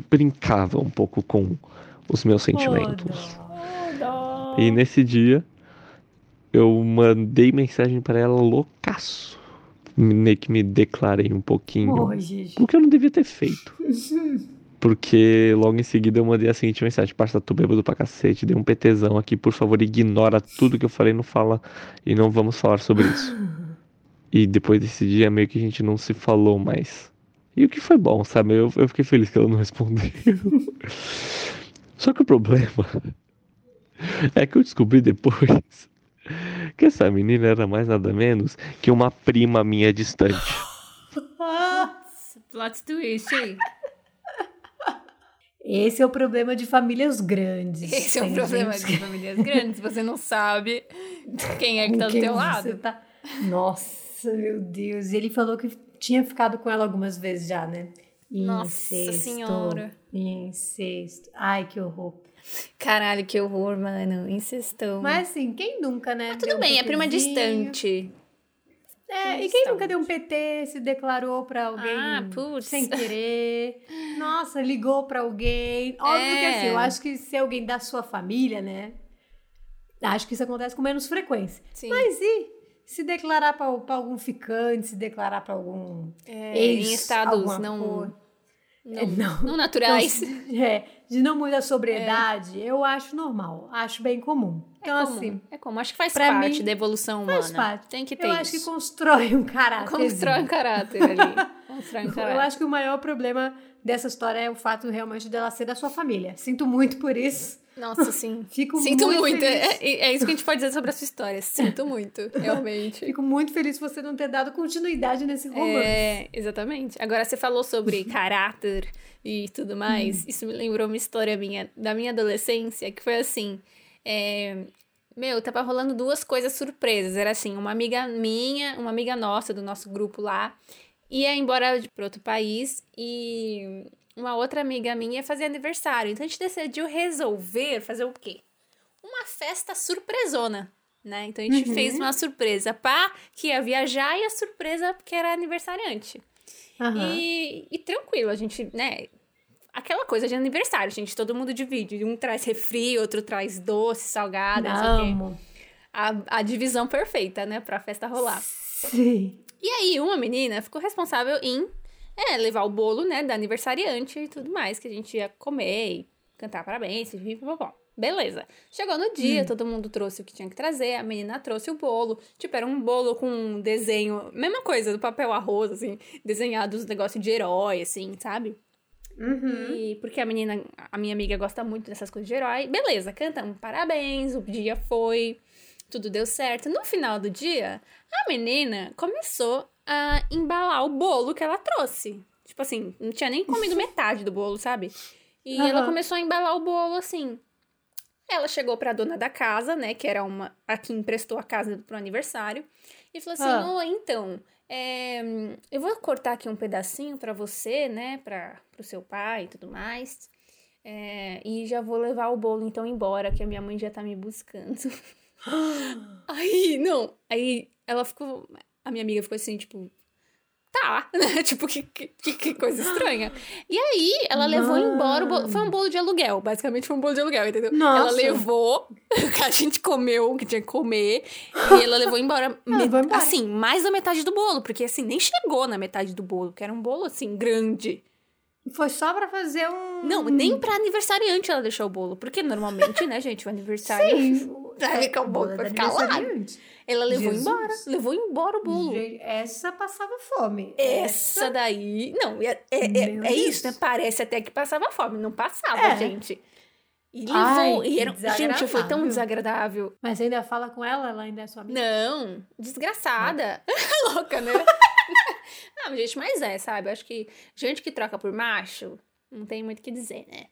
brincava um pouco com os meus sentimentos. E nesse dia, eu mandei mensagem pra ela loucaço. Meio que me declarei um pouquinho. Oh, gente. O que eu não devia ter feito. Porque logo em seguida eu mandei a seguinte mensagem: Parça, tô bêbado pra cacete, dei um PTzão aqui, por favor, ignora tudo que eu falei, não fala e não vamos falar sobre isso. E depois desse dia, meio que a gente não se falou mais. E o que foi bom, sabe? Eu, eu fiquei feliz que ela não respondeu. Só que o problema é que eu descobri depois que essa menina era mais nada menos que uma prima minha distante. Ah, Plot twist, hein? Esse é o problema de famílias grandes. Esse é o problema gente de famílias grandes. Você não sabe quem é que tá do teu lado. tá- Nossa, meu Deus. Ele falou que tinha ficado com ela algumas vezes já, né? Nossa Incesto, Senhora. Incesto. Ai, que horror. Caralho, que horror, mano. Incestão. Mas assim, quem nunca, né? Mas deu tudo um bem, é prima distante. É, e quem nunca deu um PT, se declarou pra alguém Ah, sem querer? Nossa, ligou pra alguém. Óbvio que É. assim, eu acho que se é alguém da sua família, né? Acho que isso acontece com menos frequência. Sim. Mas e se declarar pra, pra algum ficante, se declarar pra algum É, ex, em estados não, cor? Não, É, não. não naturais. É, de não muita sobriedade, eu acho normal, acho bem comum. Então, é comum, assim, é comum. Acho que faz parte mim, da evolução humana. faz parte. Tem que ter eu acho que isso. constrói um caráter. Constrói um caráter ali. Constrói um caráter. Eu acho que o maior problema dessa história é o fato realmente dela ser da sua família. Sinto muito por isso. Nossa, sim. Fico Sinto muito, muito. feliz. É, é- é isso que a gente pode dizer sobre a sua história. Sinto muito, realmente. Fico muito feliz por você não ter dado continuidade nesse romance. É, exatamente. Agora, você falou sobre caráter e tudo mais. Isso me lembrou uma história minha, da minha adolescência, que foi assim. é, meu, tava rolando duas coisas surpresas. Era assim, uma amiga minha, uma amiga nossa do nosso grupo lá, ia embora de- pra outro país e uma outra amiga minha ia fazer aniversário. Então a gente decidiu resolver fazer o quê? Uma festa surpresona. Né? Então a gente Uhum. fez uma surpresa pá, que ia viajar e a surpresa porque era aniversariante. Aham. E, e tranquilo, a gente, né? Aquela coisa de aniversário, gente, todo mundo divide. Um traz refri, outro traz doce, salgado, não sei o quê. Amo. A, a divisão perfeita, né, pra festa rolar. Sim. E aí, uma menina ficou responsável em é, levar o bolo, né, da aniversariante e tudo mais, que a gente ia comer e cantar parabéns, e pipipopó. Beleza. Chegou no dia, todo mundo trouxe o que tinha que trazer, a menina trouxe o bolo. Tipo, era um bolo com um desenho, mesma coisa, do papel arroz, assim, desenhado os negócios de herói, assim, sabe? Uhum. E porque a menina, a minha amiga gosta muito dessas coisas de herói. Beleza, cantamos parabéns, o dia foi, tudo deu certo. No final do dia, a menina começou a embalar o bolo que ela trouxe. Tipo assim, não tinha nem comido metade do bolo, sabe? E ela Aham. começou a embalar o bolo assim. Ela chegou pra dona da casa, né, que era uma a que emprestou a casa pro aniversário, e falou assim: Ah. "Ô, então, é, eu vou cortar aqui um pedacinho pra você, né, para pro seu pai e tudo mais. É, e já vou levar o bolo então embora, que a minha mãe já tá me buscando. aí, não, aí ela ficou, a minha amiga ficou assim, tipo, tá, né? Tipo, que, que, que coisa estranha. E aí, ela levou embora o bolo. Foi um bolo de aluguel, basicamente foi um bolo de aluguel, entendeu? Nossa. Ela levou, a gente comeu o que tinha que comer, e ela levou embora, me- embora. assim, mais da metade do bolo, porque assim, nem chegou na metade do bolo, que era um bolo assim, grande. Foi só pra fazer um. Não, nem pra aniversariante ela deixou o bolo, porque normalmente, né, gente, o aniversário. Sim. Vai ficar o bolo, da ficar lá. Ela levou Jesus. embora, levou embora o bolo. Gente, essa passava fome. Essa daí. Não, é, é, é, é isso, né? Parece até que passava fome. Não passava, É. gente. E levou. Ai, e era, gente, foi tão desagradável. Mas você ainda fala com ela? Ela ainda é sua amiga? Não, desgraçada. Louca, né? ah, gente, mas é, sabe? Acho que gente que troca por macho não tem muito o que dizer, né?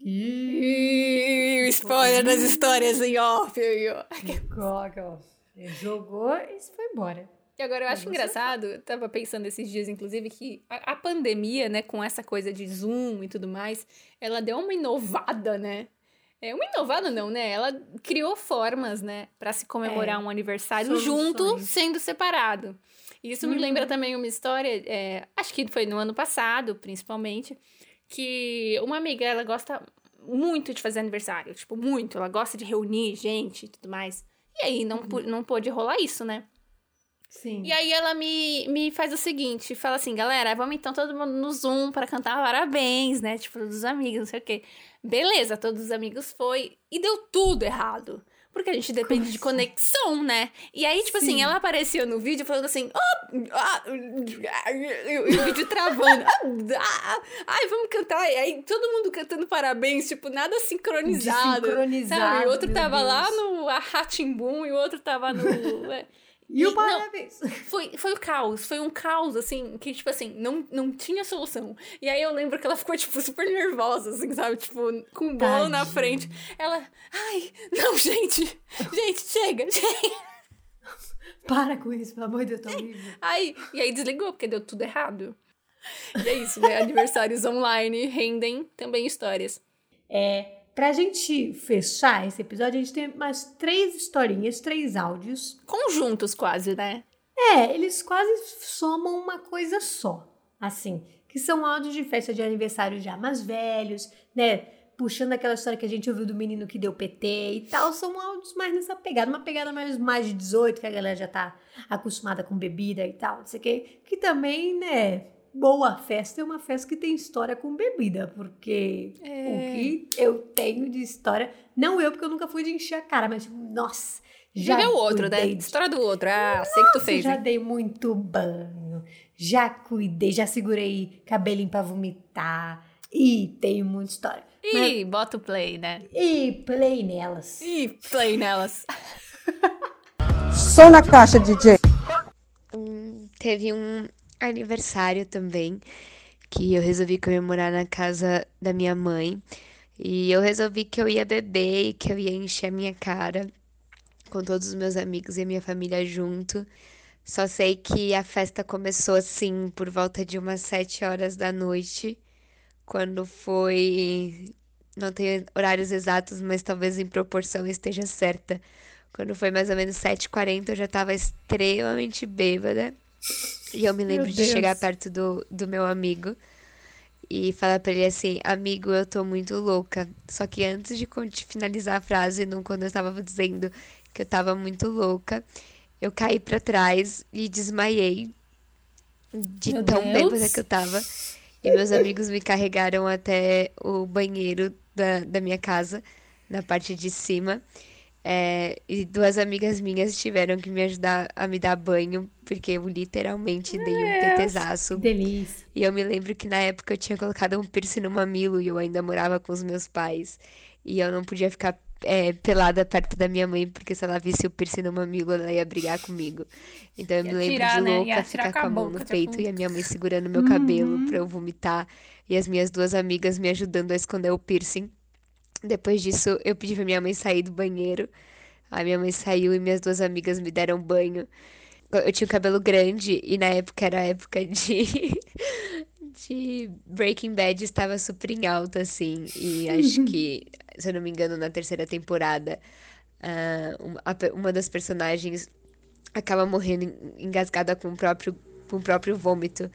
Ih, spoiler das histórias em off. ó. Ele Jogou e foi embora. E agora eu Mas acho você engraçado, eu tava pensando esses dias, inclusive, que a, a pandemia, né, com essa coisa de Zoom e tudo mais, ela deu uma inovada, né? É uma inovada não, né? Ela criou formas, né, Pra se comemorar É, um aniversário soluções. junto, sendo separado. E isso me Uhum. lembra também uma história, é, acho que foi no ano passado, principalmente, que uma amiga, ela gosta muito de fazer aniversário, tipo, muito. Ela gosta de reunir gente e tudo mais. E aí não, pu- não pôde rolar isso, né? Sim. E aí ela me, me faz o seguinte, fala assim, galera, vamos então todo mundo no Zoom para cantar parabéns, né? Tipo, dos amigos, não sei o quê. Beleza, todos os amigos foi e deu tudo errado. Porque a gente depende de conexão, né? E aí, tipo assim, Sim. ela apareceu no vídeo falando assim, "Ah, ah, e o vídeo travando. "Ah, ah, ai, vamos cantar. E aí todo mundo cantando parabéns, tipo, nada sincronizado. Desincronizado, Sabe? O outro tava lá Deus. no Ratimbum e o outro tava no. E o não, parabéns. foi, foi o caos, foi um caos, assim, que, tipo assim, não, não tinha solução. E aí eu lembro que ela ficou, tipo, super nervosa, assim, sabe? Tipo, com o bolo na Tadinha. frente. Ela, ai, não, gente, gente, chega, chega. Para com isso, pelo amor de Deus, tá horrível. Aí, e aí desligou, porque deu tudo errado. E é isso, né? Aniversários online rendem também histórias. É, pra gente fechar esse episódio, a gente tem mais três historinhas, três áudios. Conjuntos quase, né? É, eles quase somam uma coisa só. Assim, que são áudios de festa de aniversário já mais velhos, né? Puxando aquela história que a gente ouviu do menino que deu PT e tal, são áudios mais nessa pegada, uma pegada mais, mais de 18, que a galera já tá acostumada com bebida e tal, não sei o quê. Que também, né? Boa festa é uma festa que tem história com bebida, porque o que eu tenho de história, não eu, porque eu nunca fui de encher a cara, mas, tipo, nossa, Já Viveu o outro, né? de- História do outro. Ah, sei que tu Nossa, fez. já hein? dei muito banho, já cuidei, já segurei cabelinho pra vomitar. E tenho muita história. Ih, bota o play, né? E play nelas. Ih, play nelas. Som na caixa, DJ. Hum, teve um aniversário também que eu resolvi comemorar na casa da minha mãe. E eu resolvi que eu ia beber e que eu ia encher a minha cara com todos os meus amigos e a minha família junto. Só sei que a festa começou assim por volta de umas sete horas da noite, quando foi. Não tenho horários exatos, mas talvez em proporção esteja certa. Quando foi mais ou menos 7h40, eu já tava extremamente bêbada. E eu me lembro de Deus. chegar perto do, do meu amigo e falar pra ele assim: Amigo, eu tô muito louca. Só que antes de finalizar a frase, não, quando eu tava dizendo que eu tava muito louca, eu caí pra trás e desmaiei de Meu tão Deus. bêbada que eu tava. E meus amigos me carregaram até o banheiro da, da minha casa, na parte de cima. É, e duas amigas minhas tiveram que me ajudar a me dar banho, porque eu literalmente dei um tetezaço. Que delícia. E eu me lembro que na época eu tinha colocado um piercing no mamilo e eu ainda morava com os meus pais. E eu não podia ficar é, pelada perto da minha mãe, porque se ela visse o piercing no mamilo, ela ia brigar comigo. Então eu me Ia lembro tirar, de né? louca tirar ficar com a mão no peito e a minha mãe segurando meu cabelo Uhum. pra eu vomitar. E as minhas duas amigas me ajudando a esconder o piercing. Depois disso, eu pedi pra minha mãe sair do banheiro. A minha mãe saiu e minhas duas amigas me deram banho. Eu tinha o cabelo grande e na época era a época de, de Breaking Bad estava super em alta, assim. E acho que, se eu não me engano, na terceira temporada, ah, uma, das personagens acaba morrendo en- engasgada com o próprio, com o próprio vômito.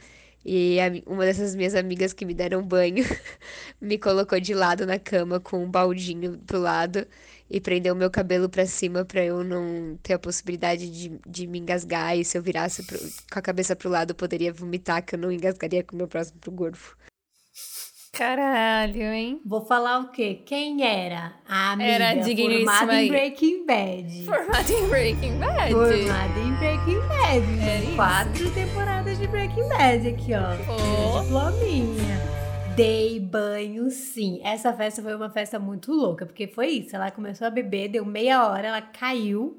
E a uma dessas minhas amigas que me deram banho me colocou de lado na cama com um baldinho pro lado e prendeu meu cabelo pra cima pra eu não ter a possibilidade de, de me engasgar. E se eu virasse pro- com a cabeça pro lado, eu poderia vomitar, que eu não engasgaria com o meu próximo gorfo. Caralho, hein? Vou falar o quê? Quem era a amiga Era digníssima formada aí. em Breaking Bad? Formado em Breaking Bad. Formada em Breaking Bad. É. Quatro temporadas de Breaking Bad aqui, ó. Diplominha. Dei banho, sim. Essa festa foi uma festa muito louca, porque foi isso. Ela começou a beber, deu meia hora, ela caiu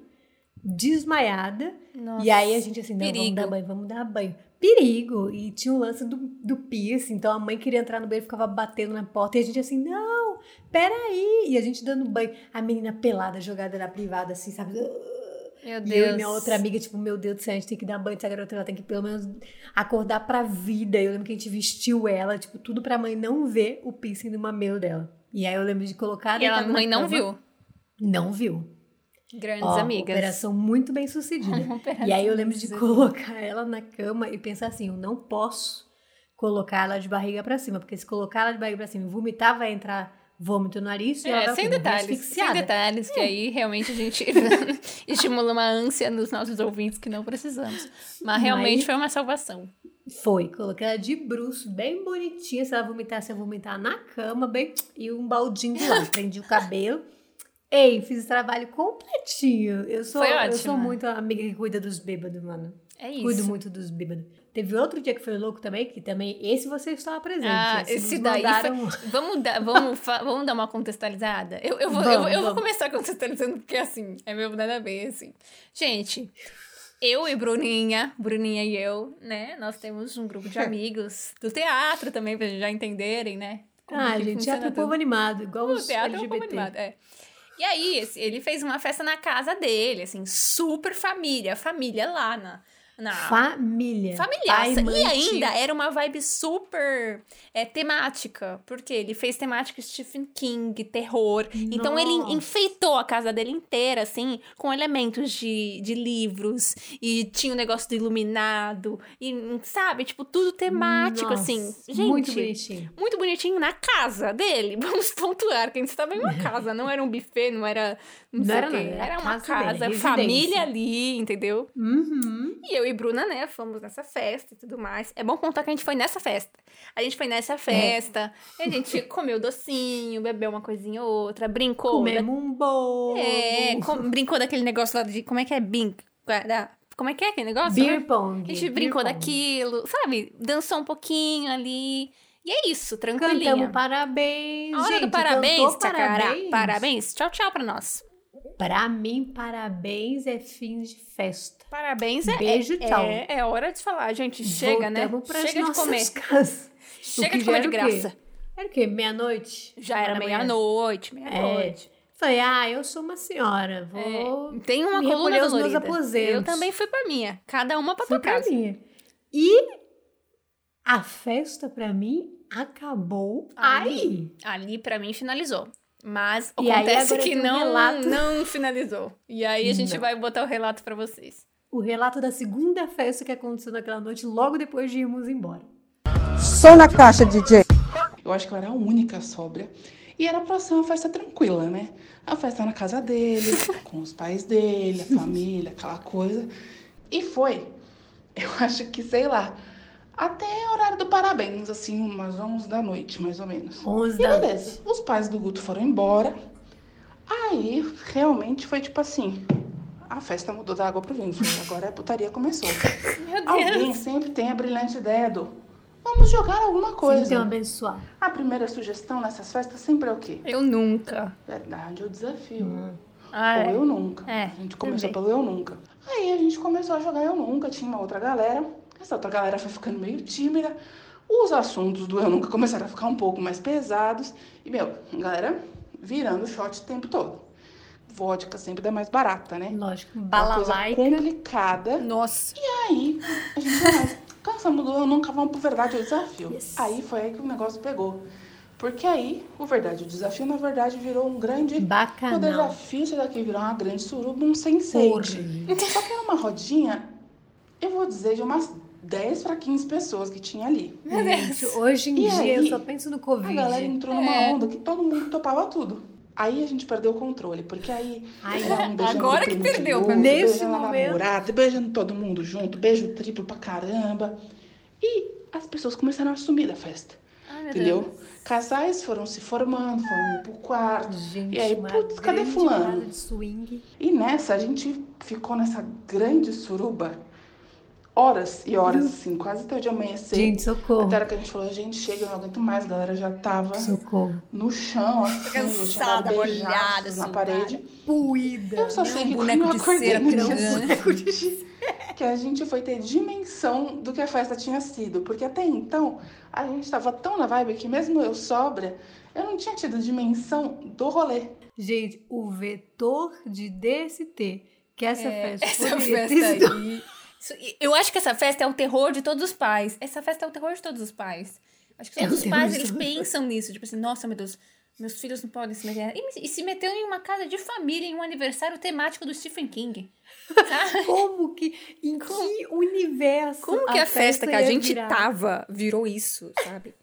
desmaiada. Nossa, e aí a gente assim, não, vamos perigo. dar banho, vamos dar banho. Perigo! E tinha o lance do, do piercing, então a mãe queria entrar no banheiro, ficava batendo na porta, e a gente assim, não, peraí! E a gente dando banho, a menina pelada, jogada na privada, assim, sabe? Meu E eu e Deus. minha outra amiga, tipo, meu Deus do céu, a gente tem que dar banho dessa garota, ela tem que pelo menos acordar pra vida. Eu lembro que a gente vestiu ela, tipo, tudo pra mãe não ver o piercing do mamilo dela. E aí eu lembro de colocar E ela, na mãe não cama. viu. Não viu. Grandes Ó, amigas. Operação muito bem sucedida. E aí eu lembro de colocar ela na cama e pensar assim, eu não posso colocar ela de barriga pra cima, porque se colocar ela de barriga pra cima e vomitar, vai entrar vômito no nariz e ela É, vai sem detalhes, sem detalhes, que aí realmente a gente estimula uma ânsia nos nossos ouvintes que não precisamos. Mas realmente Mas- foi uma salvação. Foi, coloquei ela de bruxo, bem bonitinha. Se ela vomitasse, eu vomitar na cama, bem. E um baldinho do lado. Prendi o cabelo. Ei, fiz o trabalho completinho. Eu sou, Foi eu sou muito a amiga que cuida dos bêbados, mano. É isso. Cuido muito dos bêbados. Teve outro dia que foi louco também, que também esse você estava presente. Ah, esse esse daí mandaram- Vamos dar, vamos, vamos dar uma contextualizada? Eu, eu, vou, eu, Vamos, eu vou vamos. começar contextualizando, porque assim, é meu nada bem, assim. Gente, eu e Bruninha, Bruninha e eu, né, nós temos um grupo de amigos do teatro também, pra já entenderem, né? como Ah, gente, funciona teatro é tudo. povo animado, igual O os teatro é um LGBT. pouco animado, é. E aí, ele fez uma festa na casa dele, assim, super família, família lá na... na Família. Familiaça. E ainda era uma vibe super é, temática. Porque ele fez temática Stephen King, terror. Então ele Nossa. enfeitou a casa dele inteira, assim, com elementos de, de livros. E tinha o negócio do iluminado. E, sabe, tipo, tudo temático, Nossa, assim. Gente. Muito bonitinho. Muito bonitinho na casa dele. Vamos pontuar que a gente estava em uma casa. Não era um buffet, não era. Não, Não era o quê. nada, era Era uma casa dele, família ali, entendeu? Uhum. E eu eu e Bruna, né, fomos nessa festa e tudo mais. É bom contar que a gente foi nessa festa. A gente foi nessa festa, a gente comeu docinho, bebeu uma coisinha ou outra, brincou. Comemos um bolo. É, com- brincou daquele negócio lá de. Como é que é? Bing. Da- Como é que é aquele negócio? Beer né? pong. A gente brincou pong. daquilo, sabe? Dançou um pouquinho ali. E é isso, tranquilinha. Cantamos parabéns. A hora gente, do parabéns, Tchacará. parabéns. Parabéns. Tchau, tchau pra nós. Pra mim, parabéns é fim de festa. Parabéns é. Beijo, é, tchau. É, é hora de falar, gente. Chega, né? Voltamos pras Chega de comer. casas. Chega de comer de graça. Era o quê? Meia-noite? Já era meia-noite, meia-noite. É. Falei, ah, eu sou uma senhora, vou... É, Tem uma me coluna aos meus aposentos. Eu também fui pra minha. Cada uma pra Fui tua pra casa. minha. E a festa, pra mim, acabou aí. Ali pra mim finalizou. Mas E acontece que um não, relato. não finalizou. E aí a gente Não. vai botar o relato pra vocês. O relato da segunda festa que aconteceu naquela noite, logo depois de irmos embora. Som na caixa, DJ. Eu acho que eu era a única sóbria. E era pra ser uma festa tranquila, né? A festa na casa dele, com os pais dele, a família, aquela coisa. E foi, eu acho que, sei lá, até o horário do parabéns, assim, umas 11 da noite, mais ou menos. 11 E da beleza, os pais do Guto foram embora. Aí, realmente, foi tipo assim, a festa mudou da água pro vinho. Agora a putaria começou. Meu Alguém Deus. sempre tem a brilhante ideia do vamos jogar alguma coisa. Um abençoado. A primeira sugestão nessas festas sempre é o quê? Eu nunca. Verdade, o desafio. Ah, Ou é. eu nunca. É, a gente começou também. pelo eu nunca. Aí a gente começou a jogar eu nunca, tinha uma outra galera. Essa outra galera foi ficando meio tímida. Os assuntos do eu nunca começaram a ficar um pouco mais pesados. E, meu, a galera virando shot o tempo todo. Vodka sempre dá mais barata, né? Lógico, Uma coisa balalaica. complicada. Nossa. E aí, a gente vai, cansamos do eu nunca, vamos pro verdade ou desafio. Aí foi aí que o negócio pegou. Porque aí, o verdade ou desafio, na verdade, virou um grande... Bacanal. O desafio, isso daqui virou uma grande suruba, um sense8. Só que era uma rodinha, eu vou dizer, de umas 10 para 15 pessoas que tinha ali. Gente, hoje em E dia aí, eu só penso no A Covid. galera entrou numa É. onda que todo mundo topava tudo. Aí a gente perdeu o controle, porque aí Ai, um agora que perdeu, outro, nesse beijando a momento. namorada, beijando todo mundo junto, beijo triplo pra caramba. E as pessoas começaram a sumir da festa. Ai, entendeu? Deus. Casais foram se formando, foram indo pro quarto. Gente, e aí, putz, cadê fulano? de swing. E nessa, a gente ficou nessa grande suruba horas e horas, assim, quase até o dia amanhecer. Gente, socorro. Até a hora que a gente falou, gente, chega, eu não aguento mais, a galera já tava Socorro. no chão, assim, Cansada, molhada, na suada. parede. Puída. Eu só sei que quando boneco eu de acordei no dia seguinte, que a gente foi ter dimensão do que a festa tinha sido. Porque até então, a gente tava tão na vibe que mesmo eu sóbria, eu não tinha tido dimensão do rolê. Gente, o vetor de DST que essa É, festa essa poderia festa ter sido. aí. Eu acho que essa festa é o terror de todos os pais. Essa festa é o terror de todos os pais. Acho que É todos o os pais, eles pensam nisso. Tipo assim, nossa, meu Deus, meus filhos não podem se meter. E, e se meteu em uma casa de família, em um aniversário temático do Stephen King. Sabe? Como que, em que universo Como que a, festa, que a gente virar? tava virou isso, sabe?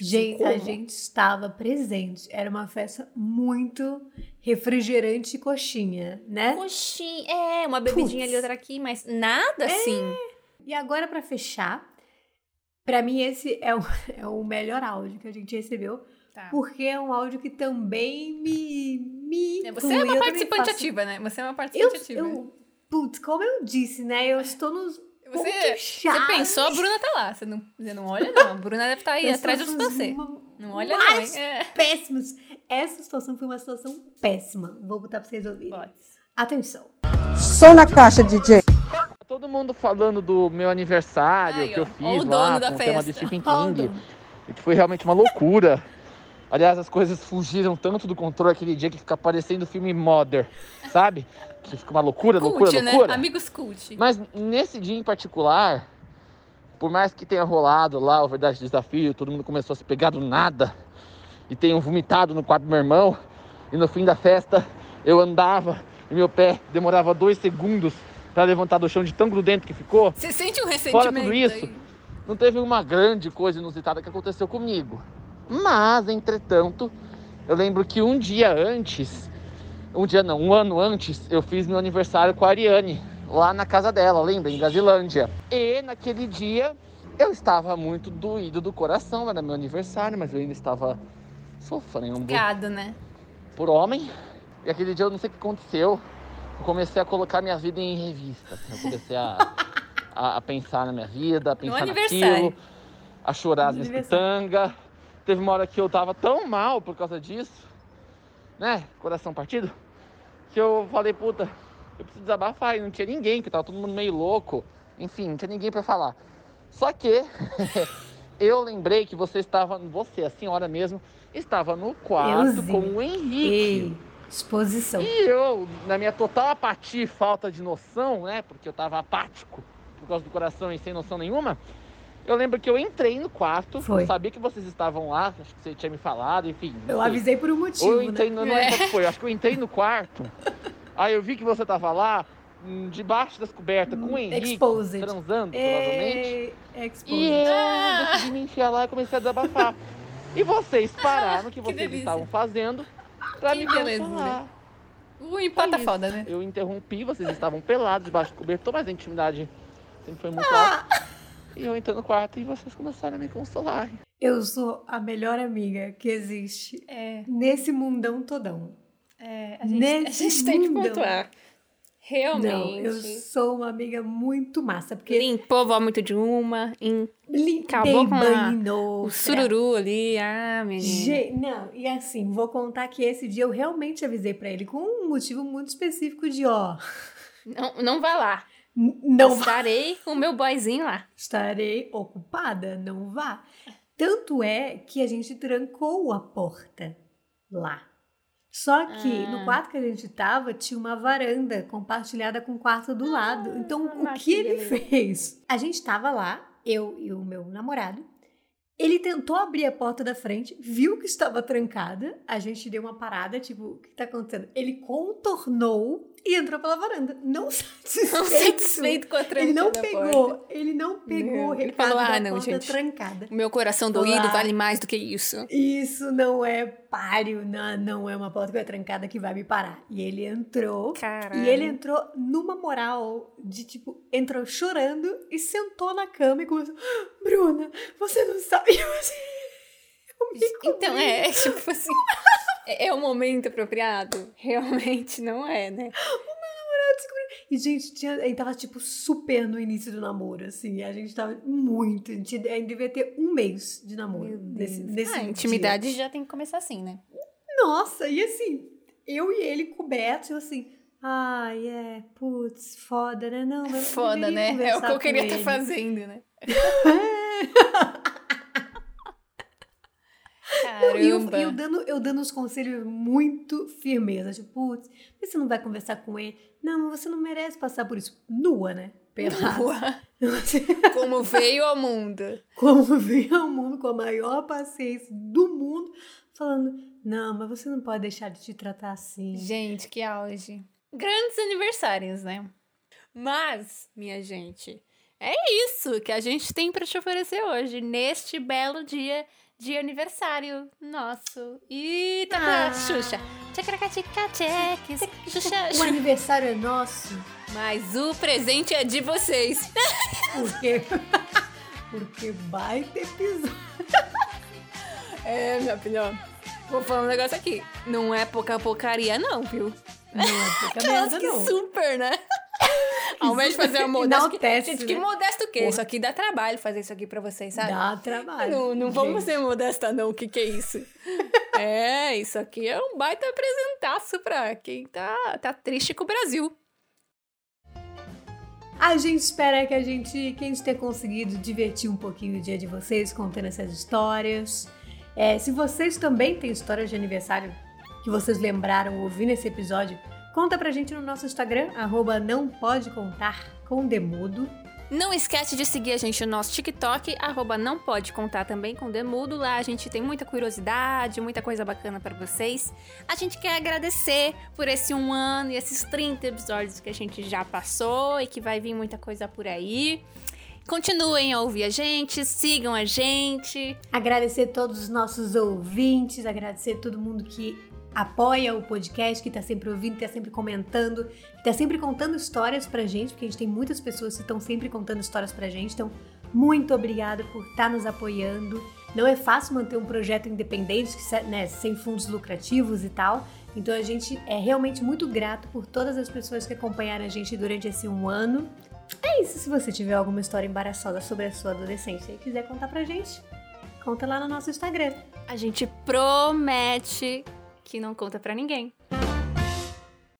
Gente, a Como? gente estava presente. Era uma festa muito refrigerante e coxinha, né? Coxinha, é, uma bebidinha ali, Putz. outra aqui, mas nada assim. E agora, pra fechar, pra mim esse é o, é o melhor áudio que a gente recebeu. Tá. Porque é um áudio que também me. me É, Você inclui. é Eu uma participante faço- ativa, né? Você é uma Eu, participante ativa. eu, putz, como eu disse, né? Eu estou nos. Você, você pensou, a Bruna tá lá. Você não, você não olha, não. A Bruna deve estar aí Eu atrás de você. Não olha, não, hein? É. Péssimos. Essa situação foi uma situação péssima. Vou botar pra vocês ouvirem. Pode. Atenção. Som na caixa, DJ. Todo mundo falando do meu aniversário Aí, que eu fiz o lá com o tema de. Stephen o King. E que foi realmente uma loucura. Aliás, as coisas fugiram tanto do controle aquele dia que fica parecendo filme Mother, sabe? Que fica uma loucura, loucura, Cult, né? loucura. Amigos cult. Mas nesse dia em particular, por mais que tenha rolado lá o Verdade Desafio, todo mundo começou a se pegar do nada e tenham vomitado no quarto do meu irmão, e no fim da festa eu andava e meu pé demorava dois segundos para levantar do chão de tão grudento que ficou. Você sente um Fora ressentimento tudo isso, aí? não teve uma grande coisa inusitada que aconteceu comigo. Mas, entretanto, eu lembro que um dia antes, um dia não, um ano antes, eu fiz meu aniversário com a Ariane, lá na casa dela, lembra? Em Brasilândia. E naquele dia eu estava muito doído do coração, era meu aniversário, mas eu ainda estava sofrendo Gado, né? por homem. E aquele dia eu não sei o que aconteceu. Eu comecei a colocar minha vida em revista. Eu comecei a, a, a pensar na minha vida, a pensar aniversário. naquilo, a chorar as minhas pitangas. Teve uma hora que eu tava tão mal por causa disso, né? Coração partido, que eu falei, puta, eu preciso desabafar. E não tinha ninguém, que tava todo mundo meio louco. Enfim, não tinha ninguém pra falar. Só que eu lembrei que você estava, você, a senhora mesmo, estava no quarto Euzinho. com o Henrique. Ei, exposição. E eu, na minha total apatia e falta de noção, né? Porque eu tava apático por causa do coração e sem noção nenhuma. Eu lembro que eu entrei no quarto, Foi. eu sabia que vocês estavam lá, acho que você tinha me falado, enfim. Eu sei. avisei por um motivo, Ou eu entrei, né? no, não lembro qual que foi, acho que eu entrei no quarto, aí eu vi que você tava lá, hum, debaixo das cobertas, com o Henrique, Exposed. transando, provavelmente. Ei, exposed. E eu decidi me enfiar lá e comecei a desabafar. E vocês pararam o que vocês delícia. estavam fazendo pra Que me beleza, né? O empata Isso. foda, né? Eu interrompi, vocês estavam pelados debaixo do cobertor, mas a intimidade sempre foi muito Ah. alta. E eu entrei no quarto e vocês começaram a me consolar. Eu sou a melhor amiga que existe É, nesse mundão todão. é a, gente, a Nesse gente tem que pontuar. Não, Realmente. eu sou uma amiga muito massa, porque Limpou vômito de uma, em- limpei acabou com a- o sururu ali. Ah, menina. Não, e assim, vou contar que esse dia eu realmente avisei pra ele com um motivo muito específico de, ó, Não, não vá lá. Não vá, Estarei com o meu boyzinho lá. estarei ocupada, não vá. Tanto é que a gente trancou a porta lá. Só que Ah. no quarto que a gente tava tinha uma varanda compartilhada com o quarto do lado. Então, o que ele fez? A gente tava lá, eu e o meu namorado. Ele tentou abrir a porta da frente, viu que estava trancada. A gente deu uma parada, tipo, o que tá acontecendo? Ele contornou e entrou pela varanda. Não satisfeito. Não satisfeito com a tranca Ele não pegou, porta. ele não pegou Não, ele falou, "Ah, não, porta gente. trancada. Meu coração doído Olá. vale mais do que isso. Isso não é páreo, não, não é uma porta que é trancada que vai me parar. E ele entrou. Caralho. E ele entrou numa moral de tipo, entrou chorando e sentou na cama e começou: "Ah, Bruna, você não sabe. Eu assim, eu Então, é, tipo assim. é, é o momento apropriado? Realmente não é, né? E, gente, tinha, a gente tava, tipo, super no início do namoro, assim. A gente tava muito. A gente ainda devia ter um mês de namoro. Nesse, nesse ah, intimidade já tem que começar assim, né? Nossa, e assim, eu e ele cobertos, eu assim. Ai, é, putz, foda, né? Não, mas eu Foda, né? É o que eu queria estar ele. fazendo, né? Eu, Caramba. e eu dando, eu dando os conselhos muito firmeza. Tipo, putz, você não vai conversar com ele? Não, mas você não merece passar por isso. Nua, né? Pelada. Nua. Como veio ao mundo. Como vem ao mundo com a maior paciência do mundo, falando: Não, mas você não pode deixar de te tratar assim. Gente, que auge. Grandes aniversários, né? Mas, minha gente, é isso que a gente tem pra te oferecer hoje, neste belo dia de aniversário nosso. E tá Ah. Xuxa. Xuxa, O aniversário é nosso. Mas o presente é de vocês. Porque, porque baita episódio. É, minha filha. Vou falar um negócio aqui. Não é pouca porcaria, não, viu? Não é pouca merda, não. super, né? Ao invés de fazer uma modéstia. Gente, que né? modesto o quê? Porra. Isso aqui dá trabalho fazer isso aqui pra vocês, sabe? Dá trabalho. Não, não vamos ser modesta, não. O que, que é isso? é, isso aqui é um baita apresentaço pra quem tá, tá triste com o Brasil. A gente espera que a gente, que a gente tenha conseguido divertir um pouquinho o dia de vocês contando essas histórias. É, se vocês também têm histórias de aniversário que vocês lembraram ouvindo esse episódio, conta pra gente no nosso Instagram, arroba não pode contar com demudo. Não esquece de seguir a gente no nosso TikTok, arroba não pode contar também com Demudo. Lá a gente tem muita curiosidade, muita coisa bacana pra vocês. A gente quer agradecer por esse um ano e esses 30 episódios que a gente já passou e que vai vir muita coisa por aí. Continuem a ouvir a gente, sigam a gente. Agradecer todos os nossos ouvintes, agradecer todo mundo que apoia o podcast, que tá sempre ouvindo, que tá sempre comentando, que tá sempre contando histórias pra gente, porque a gente tem muitas pessoas que estão sempre contando histórias pra gente. Então, muito obrigada por estar tá nos apoiando. Não é fácil manter um projeto independente, né, sem fundos lucrativos e tal. Então a gente é realmente muito grato por todas as pessoas que acompanharam a gente durante esse um ano. É isso, se você tiver alguma história embaraçosa sobre a sua adolescência e quiser contar pra gente, conta lá no nosso Instagram. A gente promete que não conta para ninguém.